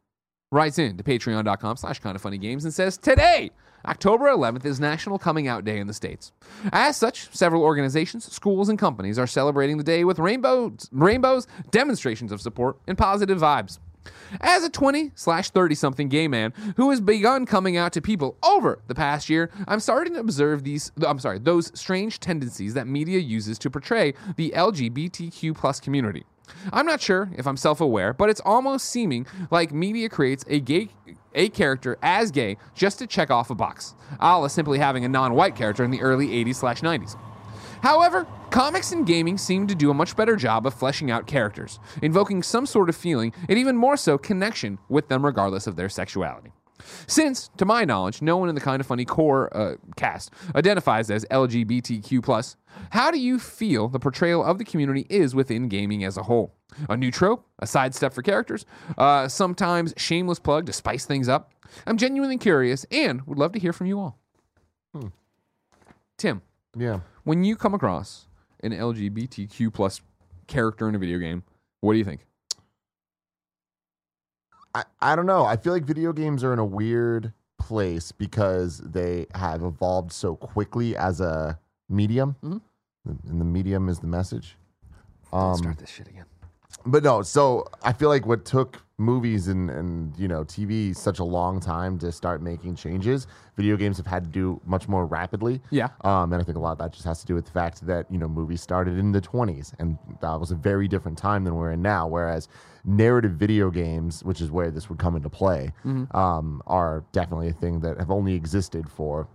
writes in to patreon.com slash kind of funny games and says today october 11th is national coming out day in the states as such several organizations schools and companies are celebrating the day with rainbows rainbows demonstrations of support and positive vibes As a 20 slash 30 something gay man who has begun coming out to people over the past year, I'm starting to observe these, I'm sorry, those strange tendencies that media uses to portray the LGBTQ plus community. I'm not sure if I'm self aware, but it's almost seeming like media creates a gay a character as gay just to check off a box, a la simply having a non white character in the early 80s slash 90s. However, comics and gaming seem to do a much better job of fleshing out characters, invoking some sort of feeling, and even more so, connection with them regardless of their sexuality. Since, to my knowledge, no one in the kind of funny core uh, cast identifies as LGBTQ+, how do you feel the portrayal of the community is within gaming as a whole? A new trope, a sidestep for characters, uh, sometimes shameless plug to spice things up. I'm genuinely curious and would love to hear from you all. Tim, Yeah. when you come across an LGBTQ plus character in a video game, what do you think? I, I don't know. I feel like video games are in a weird place because they have evolved so quickly as a medium. Mhm. And the medium is the message. Um, Start this shit again. but no, so I feel like what took movies and, and you know TV such a long time to start making changes, video games have had to do much more rapidly. Yeah. Um, and I think a lot of that just has to do with the fact that you know movies started in the 20s, and that was a very different time than we're in now. Whereas narrative video games, which is where this would come into play, Mm-hmm. um, are definitely a thing that have only existed for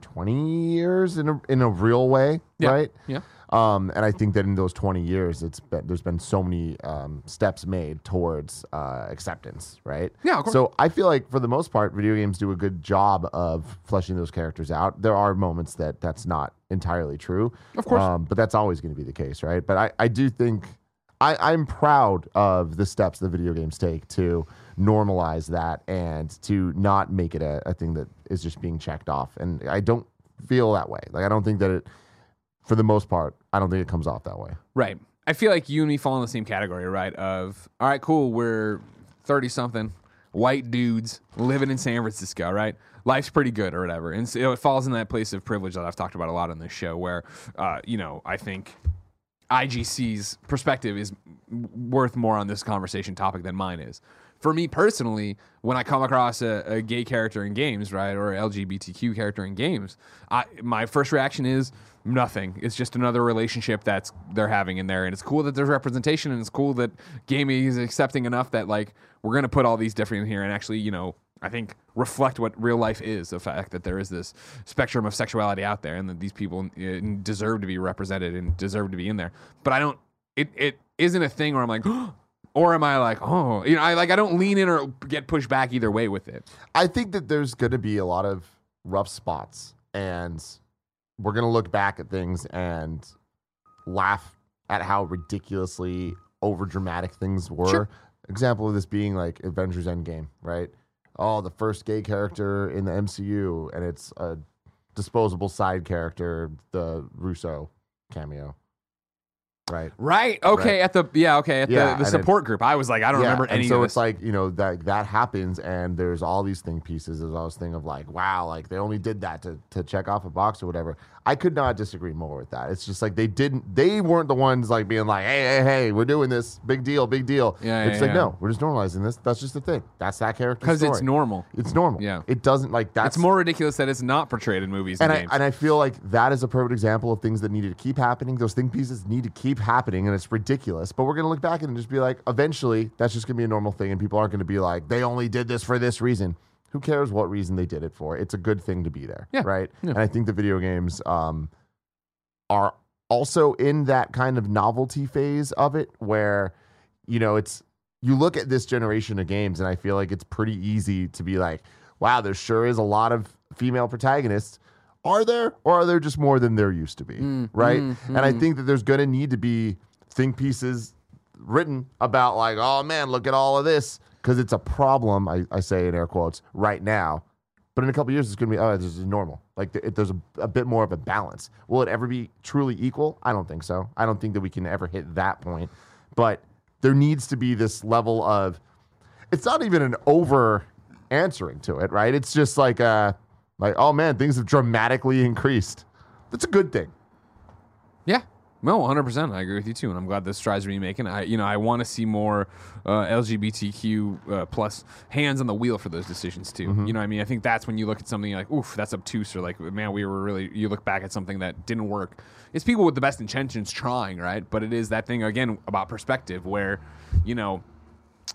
20 years in a in a real way, Yeah. right? Yeah. Um, and I think that in those 20 years, it's been, there's been so many um, steps made towards uh, acceptance, right? Yeah, of course. So I feel like for the most part, video games do a good job of fleshing those characters out. There are moments that that's not entirely true, Of course. um, but that's always going to be the case, right? But I, I do think I, I'm proud of the steps the video games take to normalize that and to not make it a, a thing that is just being checked off. And I don't feel that way. Like I don't think that it, for the most part, I don't think it comes off that way. Right. I feel like you and me fall in the same category, right? Of all right, cool, we're thirty something white dudes living in San Francisco, right? Life's pretty good or whatever, and so it falls in that place of privilege that I've talked about a lot on this show, where uh, you know I think IGC's perspective is worth more on this conversation topic than mine is. For me personally, when I come across a, a gay character in games, right, or LGBTQ character in games, I, my first reaction is nothing. It's just another relationship that's they're having in there, and it's cool that there's representation, and it's cool that gaming is accepting enough that like we're gonna put all these different in here and actually, you know, I think reflect what real life is. The fact that there is this spectrum of sexuality out there, and that these people uh, deserve to be represented and deserve to be in there. But I don't. It it isn't a thing where I'm like, or am I like, oh, you know, I like I don't lean in or get pushed back either way with it. I think that there's going to be a lot of rough spots, and we're going to look back at things and laugh at how ridiculously overdramatic things were. Sure. Example of this being like Avengers Endgame, right? Oh, the first gay character in the MCU, and it's a disposable side character, the Russo cameo, right? Right. Okay. At the yeah. Okay. At Yeah, the, the and support group, I was like, I don't remember and any so of it's like you know that that happens, and there's all these thing pieces. There's all this thing of like, wow, like they only did that to to check off a box or whatever. I could not disagree more with that. It's just like they didn't. They weren't the ones like being like, hey, hey, hey, we're doing this, big deal, big deal. Yeah, it's yeah, like yeah. no, we're just normalizing this. That's just the thing. That's that character because it's normal. It's normal. Yeah. it doesn't like that's It's more ridiculous that it's not portrayed in movies and, and I, and I feel like that is a perfect example of things that needed to keep happening. Those thing pieces need to keep happening, and it's ridiculous. But we're going to look back and just be like, eventually, that's just going to be a normal thing, and people aren't going to be like, they only did this for this reason. Who cares what reason they did it for? It's a good thing to be there, Yeah. right? Yeah. And I think the video games um, are also in that kind of novelty phase of it, where you know it's you look at this generation of games, and I feel like it's pretty easy to be like, wow, there sure is a lot of female protagonists. Are there, or are there just more than there used to be? Mm, right? mm, and I mm. think that there's going to need to be think pieces written about, like, oh man, look at all of this, because it's a problem. I, I say in air quotes right now. But in a couple years, it's going to be, oh, this is normal. Like, th- there's a, a bit more of a balance. Will it ever be truly equal? I don't think so. I don't think that we can ever hit that point. But there needs to be this level of, it's not even an over answering to it, right? It's just like, uh, like, oh man, things have dramatically increased. That's a good thing. yeah. No, 100. percent I agree with you too, and I'm glad this strides are being making. I, you know, I want to see more uh, LGBTQ uh, plus hands on the wheel for those decisions too. You know, what I mean, I think that's when you look at something like, oof, that's obtuse, or like, man, we were really. You look back at something that didn't work. It's people with the best intentions trying, right? But it is that thing again about perspective, where, you know,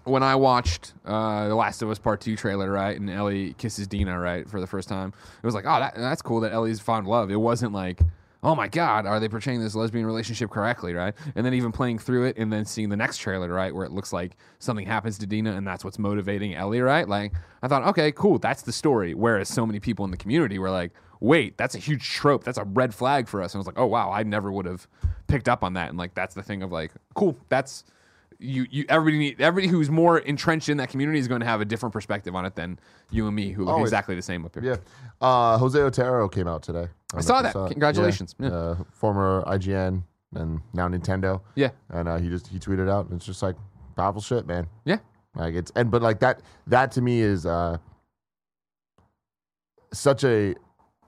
when I watched uh, The Last of Us Part Two trailer, right, and Ellie kisses Dina, right, for the first time, it was like, oh, that, that's cool that Ellie's found love. It wasn't like, oh my god, are they portraying this lesbian relationship correctly, right? And then even playing through it and then seeing the next trailer, right, where it looks like something happens to Dina and that's what's motivating Ellie, right? Like, I thought, okay, cool, that's the story. Whereas so many people in the community were like, wait, that's a huge trope. That's a red flag for us. And I was like, oh wow, I never would have picked up on that. And like, that's the thing of like, cool, that's you, you everybody need, everybody who's more entrenched in that community is going to have a different perspective on it than you and me who look Always. exactly the same up here. Yeah. Uh, Jose Otero came out today. I, don't saw know if you that. it. Congratulations. Yeah. Yeah. Uh, former IGN and now Nintendo. Yeah. And uh, he just he tweeted out, and it's just like powerful shit, man. Yeah. Like it's and but like that that to me is uh such a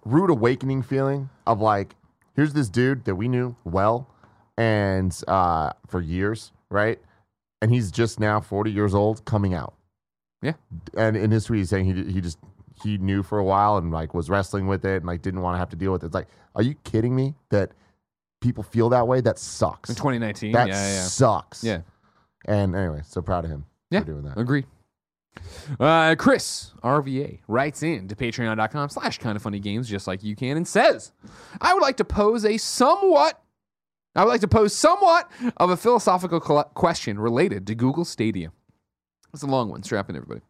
rude awakening feeling of like here's this dude that we knew well and uh for years, right? And he's just now 40 years old coming out. Yeah. And in his tweet he's saying he he just he knew for a while and like was wrestling with it and like didn't want to have to deal with it. It's like, are you kidding me that people feel that way? That sucks. In 2019. That yeah, yeah. sucks. Yeah. And anyway, so proud of him Yeah. for doing that. Agreed. Uh, Chris RVA writes in to patreon.com slash kind of funny games just like you can and says, I would like to pose a somewhat, I would like to pose somewhat of a philosophical question related to Google Stadia. It's a long one. Strap in, everybody.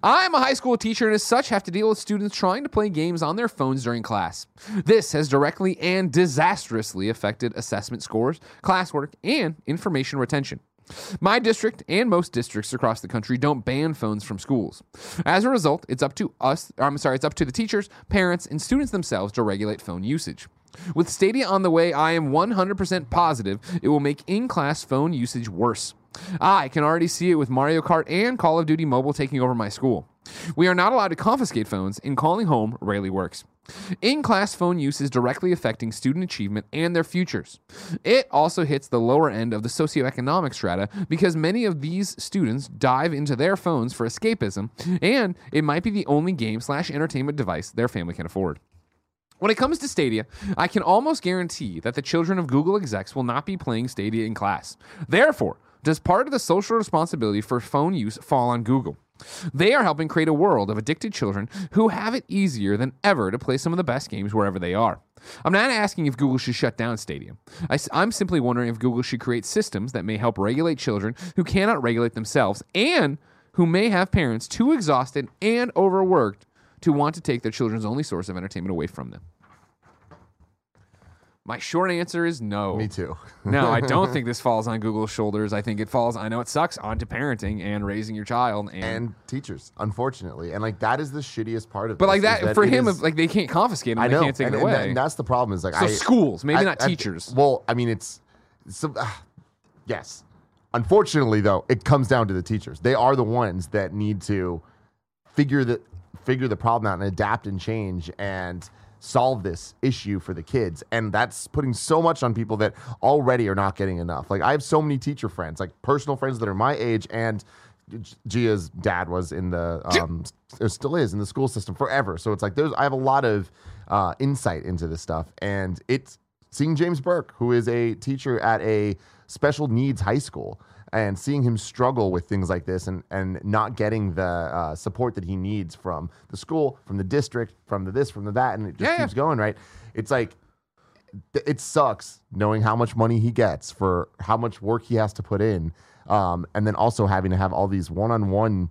I'm a high school teacher and, as such, have to deal with students trying to play games on their phones during class. This has directly and disastrously affected assessment scores, classwork, and information retention. My district and most districts across the country don't ban phones from schools. As a result, it's up to us, I'm sorry, it's up to the teachers, parents, and students themselves to regulate phone usage. With Stadia on the way, I am 100% positive it will make in class phone usage worse. I can already see it with Mario Kart and Call of Duty Mobile taking over my school. We are not allowed to confiscate phones, and calling home rarely works. In class phone use is directly affecting student achievement and their futures. It also hits the lower end of the socioeconomic strata because many of these students dive into their phones for escapism, and it might be the only game slash entertainment device their family can afford. When it comes to Stadia, I can almost guarantee that the children of Google execs will not be playing Stadia in class. Therefore, does part of the social responsibility for phone use fall on Google? They are helping create a world of addicted children who have it easier than ever to play some of the best games wherever they are. I'm not asking if Google should shut down Stadia. I, am simply wondering if Google should create systems that may help regulate children who cannot regulate themselves and who may have parents too exhausted and overworked to want to take their children's only source of entertainment away from them. My short answer is no. Me too. no, I don't think this falls on Google's shoulders. I think it falls, I know it sucks, onto parenting and raising your child. And, and teachers, unfortunately, and like that is the shittiest part of. it. but like is that, for him, is- like they can't confiscate him. I they know, can't take and, it and away. that- and that's the problem. Is like so I, schools, maybe I- not I- teachers. well, I mean, it's so, ah, yes. Unfortunately, though, it comes down to the teachers. They are the ones that need to figure the figure the problem out and adapt and change and solve this issue for the kids. And that's putting so much on people that already are not getting enough. Like I have so many teacher friends, like personal friends that are my age and Gia's dad was in the um or still is in the school system forever. So it's like there's I have a lot of uh, insight into this stuff and it's seeing James Burke, who is a teacher at a special needs high school, and seeing him struggle with things like this and, and not getting the uh, support that he needs from the school, from the district, from the this, from the that, and it just Yeah, keeps going, right? It's like, it sucks knowing how much money he gets for how much work he has to put in. Um, and then also having to have all these one on one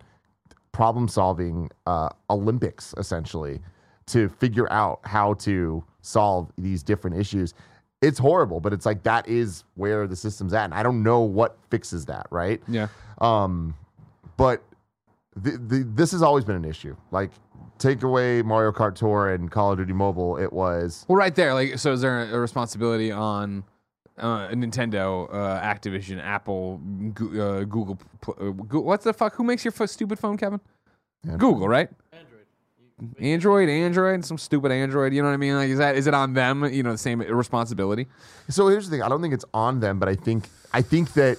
problem solving uh, Olympics essentially to figure out how to solve these different issues. It's horrible, but it's like that is where the system's at. And I don't know what fixes that, right? yeah. Um, but the, the, this has always been an issue. Like, take away Mario Kart Tour and Call of Duty Mobile, it was Well, right there. Like, so is there a responsibility on uh, Nintendo, uh, Activision, Apple, Go- uh, Google, pl- uh, Goo- What's the fuck? Who makes your f- stupid phone, Kevin? Android. Google, right? Android. Android, Android, some stupid Android. You know what I mean? Like, is that is it on them? You know, the same responsibility. So here's the thing. I don't think it's on them, but I think I think that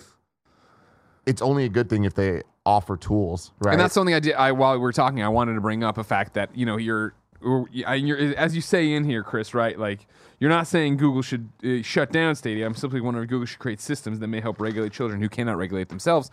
it's only a good thing if they offer tools, right? And that's something I did. I while we were talking, I wanted to bring up a fact that you know you're, you're as you say in here, Chris. Right? Like you're not saying Google should uh, shut down Stadia. I'm simply wondering if Google should create systems that may help regulate children who cannot regulate themselves.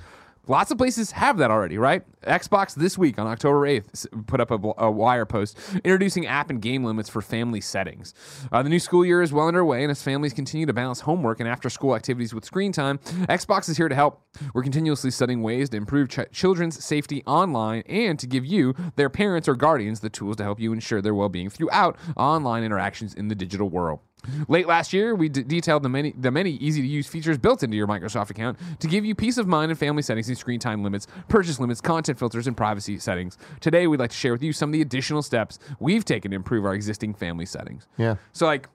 Lots of places have that already, right? Xbox this week on October 8th put up a, a wire post introducing app and game limits for family settings. Uh, the new school year is well underway, and as families continue to balance homework and after school activities with screen time, Xbox is here to help. We're continuously studying ways to improve ch- children's safety online and to give you, their parents or guardians, the tools to help you ensure their well being throughout online interactions in the digital world. Late last year, we d- detailed the many the many easy to use features built into your Microsoft account to give you peace of mind in family settings and screen time limits, purchase limits, content filters, and privacy settings. Today, we'd like to share with you some of the additional steps we've taken to improve our existing family settings. yeah. So, like,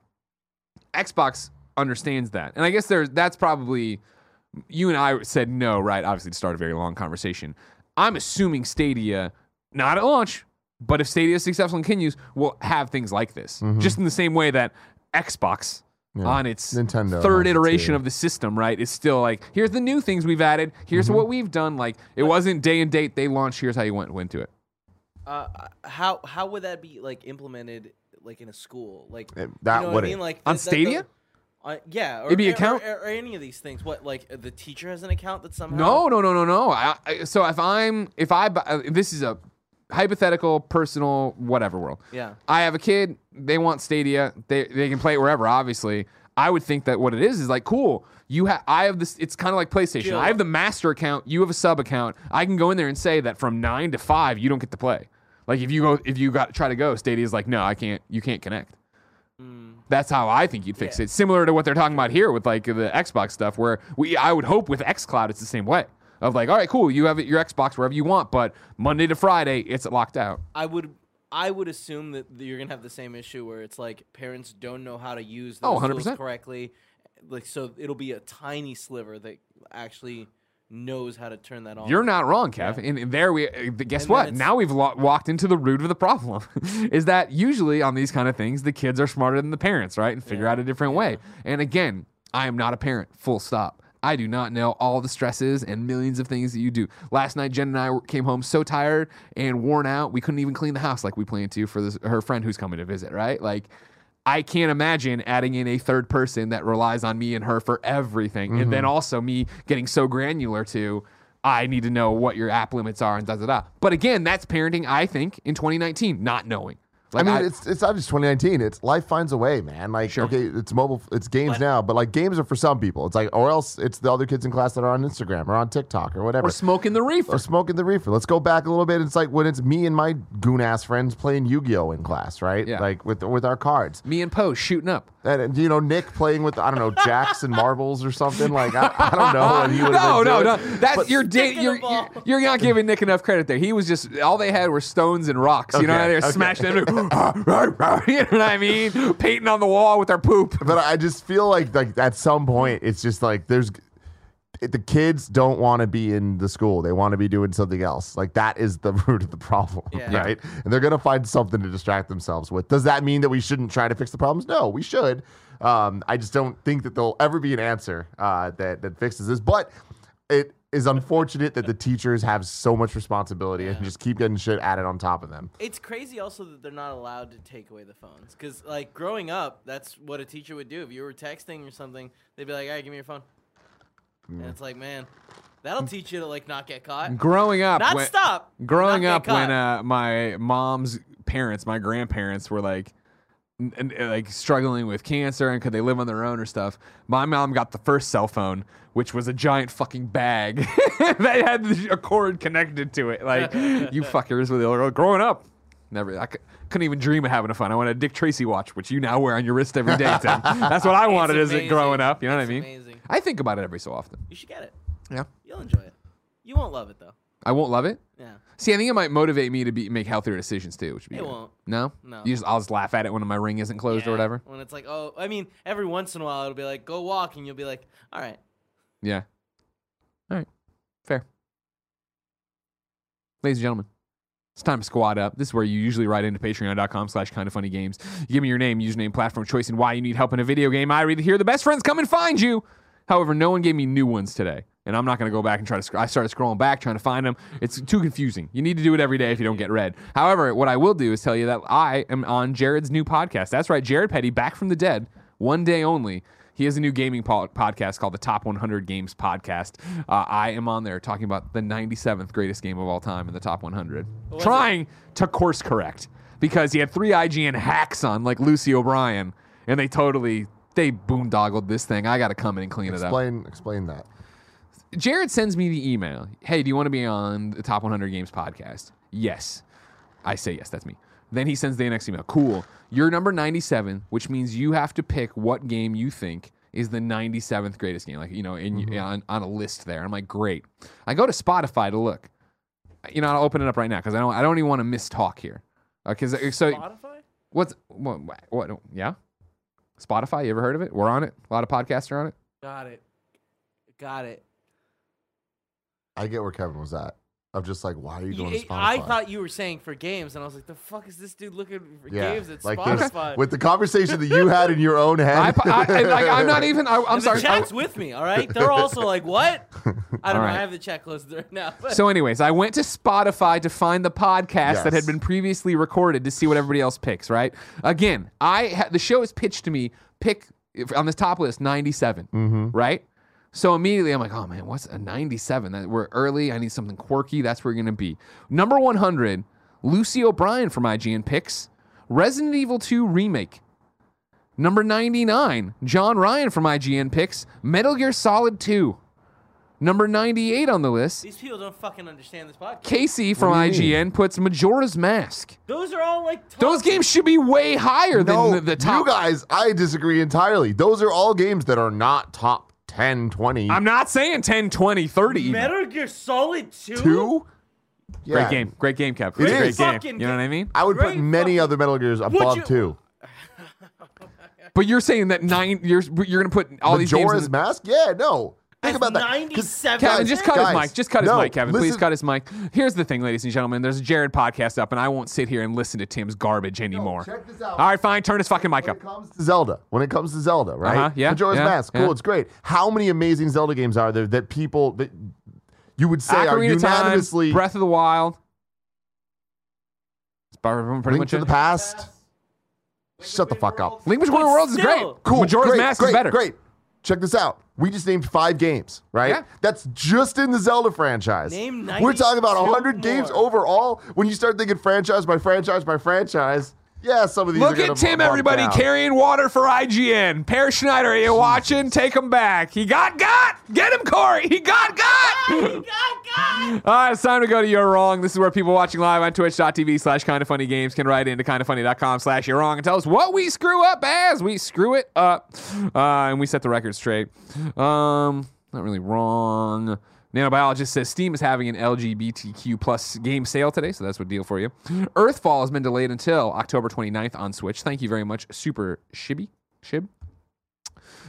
Xbox understands that, and I guess there's that's probably you and I said no, right? Obviously, to start a very long conversation. I'm assuming Stadia, not at launch, but if Stadia is successful and continues, will have things like this, mm-hmm. just in the same way that Xbox. Yeah. On its Nintendo third iteration too. of the system, right? Is still like, here's the new things we've added. Here's Mm-hmm. what we've done. Like, it wasn't day and date. They launched. Here's how you went went to it. Uh, how how would that be like implemented like in a school? Like you that know what I wouldn't. mean? Like On the- the- Stadia? the- uh, yeah, or, It'd be or- account- or, or any of these things. What like uh, the teacher has an account that somehow? No, no, no, no, no. I, I, so if I'm, if I, uh, this is a hypothetical, personal, whatever world. Yeah. I have a kid. They want Stadia. They they can play it wherever. Obviously, I would think that what it is is like cool. You have I have this. It's kind of like PlayStation. Deal. I have the master account. You have a sub account. I can go in there and say that from nine to five, you don't get to play. Like if you go, if you got try to go, Stadia is like, no, I can't. You can't connect. Hmm. That's how I think you'd fix Yeah. it. Similar to what they're talking about here with like the Xbox stuff, where we I would hope with XCloud it's the same way. Of like, all right, cool, you have it, your Xbox wherever you want, but Monday to Friday it's locked out. I would I would assume that you're gonna have the same issue where it's like parents don't know how to use Oh, those tools 100%. correctly. Like so, it'll be a tiny sliver that actually knows how to turn that on. You're not wrong, Kev. And, and there we uh, guess And then what? it's- Now we've lo- walked into the root of the problem. is that usually on these kind of things, the kids are smarter than the parents, right? And figure out a different way. And again, I am not a parent. Full stop. I do not know all the stresses and millions of things that you do. Last night, Jen and I came home so tired and worn out, we couldn't even clean the house like we planned to for this, her friend who's coming to visit, right? Like, I can't imagine adding in a third person that relies on me and her for everything. And then mm-hmm. also me getting so granular to, I need to know what your app limits are and da da da. But again, that's parenting, I think, in 2019, not knowing. Like, I mean, it's it's not just 2019. It's life finds a way, man. Like, Sure. okay, it's mobile, it's games But- now, but like games are for some people. It's like, or else it's the other kids in class that are on Instagram or on TikTok or whatever. we're smoking the reefer. or smoking the reefer. Let's go back a little bit. It's like when it's me and my goon ass friends playing Yu Gi Oh in class, right? Yeah. Like with with our cards. Me and Poe shooting up. And, and, you know Nick playing with I don't know jacks and marbles or something. Like I, I don't know what he would. no, no, no. That's But- you're, da- you're, you're you're not giving Nick enough credit there. He was just all they had were stones and rocks. You know, they're okay. smashing them. you know what I mean? Painting on the wall with their poop. But I just feel like like at some point it's just like there's the kids don't want to be in the school. They want to be doing something else. Like that is the root of the problem, Yeah. right? And they're gonna find something to distract themselves with. Does that mean that we shouldn't try to fix the problems? No, we should. Um, I just don't think that there'll ever be an answer uh, that that fixes this. But it is unfortunate that the teachers have so much responsibility and just keep getting shit added on top of them. It's crazy also that they're not allowed to take away the phones because like growing up, that's what a teacher would do. If you were texting or something, they'd be like, "All right, give me your phone," and it's like, man, that'll teach you to like not get caught, Growing up, not when- stop. growing not up when uh, my mom's parents, my grandparents were like, n- n- like struggling with cancer and could they live on their own or stuff. My mom got the first cell phone, which was a giant fucking bag that had a cord connected to it. Like you fuckers with it. Growing up, never. I c- couldn't even dream of having a phone. I wanted a Dick Tracy watch, which you now wear on your wrist every day. Tim. That's what I It's wanted as it amazing. growing up. You know what I It's mean? amazing. I think about it every so often. you should get it. Yeah, You'll enjoy it. You won't love it though. I won't love it. Yeah. See, I think it might motivate me to be make healthier decisions too. Which would be It good. won't. No, No. You just, I'll just laugh at it when my ring isn't closed or Yeah, whatever. When it's like, oh, I mean, every once in a while it'll be like, go walk, and you'll be like, all right. Yeah. All right. Fair. Ladies and gentlemen, It's time to squad up. This is where you usually write into patreon.com slash kind of funny games. You give me your name, username, platform choice, and why you need help in a video game. I read it here. The best friends come and find you. However, no one gave me new ones today. And I'm not going to go back and try to. Sc- I started scrolling back trying to find them. It's too confusing. You need to do it every day if you don't get read. However, what I will do is tell you that I am on Jared's new podcast. That's right, Jared Petty, back from the dead, one day only. He has a new gaming po- podcast called the Top 100 Games Podcast. Uh, I am on there talking about the 97th greatest game of all time in the top 100, was trying to course correct because he had three IGN hacks on like Lucy O'Brien, and they totally they boondoggled this thing. I got to come in and clean it up. Explain explain that. Jared sends me the email. Hey, do you want to be on the Top 100 Games podcast? Yes. I say yes, that's me. Then he sends the next email. Cool. You're number 97, which means you have to pick what game you think is the 97th greatest game, like, you know, in, mm-hmm. on, on a list there. I'm like, great. I go to Spotify to look. You know, I'll open it up right now because I don't, I don't even want to miss talk here. Uh, because uh, so Spotify? what's what, what? Yeah, Spotify. You ever heard of it? We're on it. A lot of podcasts are on it. Got it. Got it. I get where Kevin was at. Of just like, why are you going to Spotify? I thought you were saying for games, and I was like, the fuck is this dude looking for yeah, games at like there's- Spotify? with the conversation that you had in your own head. I, I, I, I'm not even. I, I'm And sorry. The I- chat's with me, all right? They're also like, what? I don't know. right. I have the chat closed right now. But So, anyways, I went to Spotify to find the podcast that had been previously recorded to see what everybody else picks. Right? Again, I ha- the show is pitched to me. Pick on this top list 97. Mm-hmm. Right? So immediately I'm like, oh man, what's a 97? That we're early. I need something quirky. That's where you're gonna be. Number 100, Lucy O'Brien from IGN picks Resident Evil 2 remake. Number 99, John Ryan from IGN picks Metal Gear Solid 2. Number 98 on the list, these people don't fucking understand this podcast. Casey from What do you IGN puts Majora's Mask. Those are all like top Those games should be way higher no, than the, the top. you guys, I disagree entirely. Those are all games that are not top 10, 20. I'm not saying 10, 20, 30. even. Metal Gear Solid 2? two. Yeah. Great game. Great game, Kev. It's It great is. game. Fucking You know what I mean? I would put many other Metal Gears above you- two. But you're saying that nine you're you're gonna put all these games Majora's in, Mask? Yeah, no. Think about that. 'Cause- 97. Kevin, just cut his mic. Just cut his mic, Kevin. Please cut his mic. Here's the thing, ladies and gentlemen. There's a Jared podcast up, and I won't sit here and listen to Tim's garbage anymore. check this out. All right, fine. Turn his fucking mic When up. it comes to Zelda, when it comes to Zelda, right? Uh-huh, yeah, Majora's yeah, Mask, cool, yeah. it's great. How many amazing Zelda games are there that people that you would say are Ocarina Time, unanimously Breath of the Wild. It's pretty much to it. the Past? Shut the fuck up. Link Between Worlds is great. Cool. Majora's great, Mask great, is better. Great. Check this out. We just named five games, right? Yeah. That's just in the Zelda franchise. Name We're talking about 92 100 games overall. When you start thinking franchise by franchise by franchise, yeah, some of these Look are at Tim, everybody, down. carrying water for IGN. Peer Schneider, are you watching? Take him back. He got got. Get him, Corey. He got got. God, God. All right, it's time to go to You're Wrong. This is where people watching live on twitch.tv slash kind of funny games can write into kindafunny.com slash You're Wrong and tell us what we screw up as we screw it up. Uh, and we set the record straight. Um, not really wrong. Nanobiologist says Steam is having an LGBTQ plus game sale today, so that's what deal for you. Earthfall has been delayed until October 29th on Switch. Thank you very much, Super Shibby. Shib?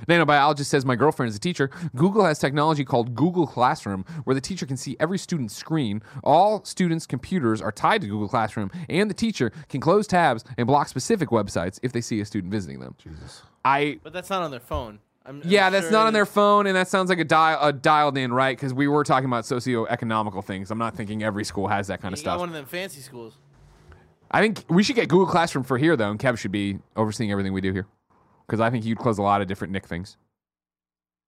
Nanobiologist says my girlfriend is a teacher. Google has technology called Google Classroom, where the teacher can see every student's screen. All students' computers are tied to Google Classroom, and the teacher can close tabs and block specific websites if they see a student visiting them. Jesus. I But that's not on their phone. I'm, I'm yeah, that's sure not on their phone, and that sounds like a, dial, a dialed in right because we were talking about socioeconomical things. I'm not thinking every school has that kind of You got stuff. one of them fancy schools. I think we should get Google Classroom for here though, and Kev should be overseeing everything we do here because I think you'd close a lot of different Nick things.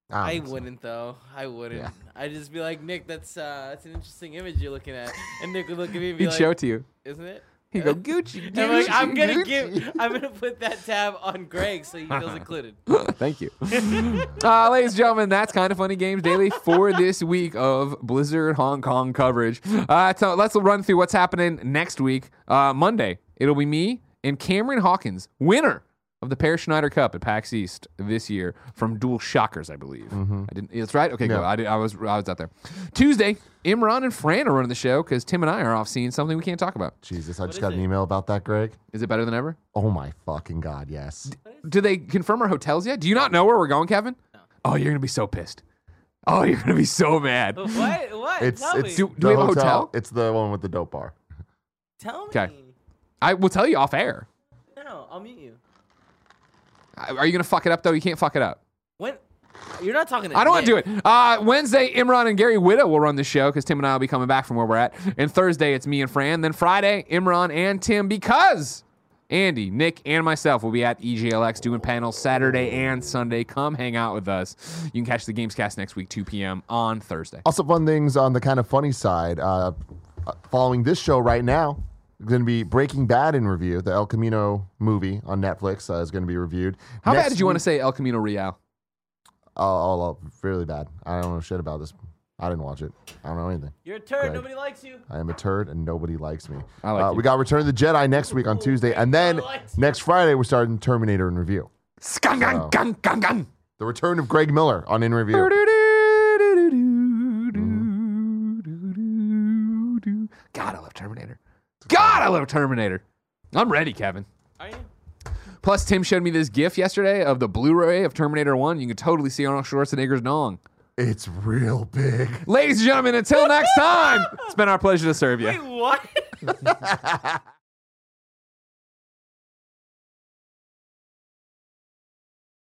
don't I wouldn't though. I wouldn't. Yeah. I'd just be like, Nick, that's uh, that's an interesting image you're looking at, and Nick would look at me and be He'd like, show it to you. "Isn't it?" He'd go Gucci. And I'm like, I'm gonna Gucci." give, I'm gonna put that tab on Greg so he feels included. Thank you. uh, ladies and gentlemen, that's kind of funny games daily for this week of Blizzard Hong Kong coverage. Uh, so let's run through what's happening next week. Uh, Monday, it'll be me and Cameron Hawkins, winner of the Peer Schneider Cup at PAX East this year from DualShockers, I believe. Mm-hmm. I didn't. That's right. Okay, Yeah. good. I, did, I was I was out there. Tuesday, Imran and Fran are running the show because Tim and I are off seeing something we can't talk about. Jesus, I just is got an email about that, Greg. Is it better than ever? Oh my fucking god, yes. Do they confirm our hotels yet? Do you not know where we're going, Kevin? Oh, you're gonna be so pissed. Oh, you're gonna be so mad. what? What? It's Tell it's me. Do- do the we have a hotel? It's the one with the dope bar. Tell me. Okay. I will tell you off air. No, I'll meet you. Are you gonna fuck it up though? You can't fuck it up. When? You're not talking to I don't want to do it. Uh, Wednesday, Imran and Gary Whitta will run the show because Tim and I will be coming back from where we're at. And Thursday, it's me and Fran. Then Friday, Imran and Tim because Andy, Nick, and myself will be at EGLX doing panels Saturday and Sunday. Come hang out with us. You can catch the Gamescast next week, 2 p.m. on Thursday. Also, fun things on the kind of funny side. Uh, uh, following this show right now, going to be Breaking Bad in review. The El Camino movie on Netflix uh, is going to be reviewed. How Next bad did you want to say El Camino Real? Oh, oh, oh, fairly bad. I don't know shit about this. I didn't watch it. I don't know anything. You're a turd. Greg. Nobody likes you. I am a turd and nobody likes me. I like uh, you. We got Return of the Jedi next week on Tuesday, and then Nobody next Friday we're starting Terminator in review. Skung, gun, So- gun, gun, gun. The return of Greg Miller on in review. God, I love Terminator. God, I love Terminator. I'm ready, Kevin. Are you? Plus, Tim showed me this GIF yesterday of the Blu-ray of Terminator 1. You can totally see Arnold Schwarzenegger's dong. It's real big. Ladies and gentlemen, until next time, it's been our pleasure to serve you. Wait, what?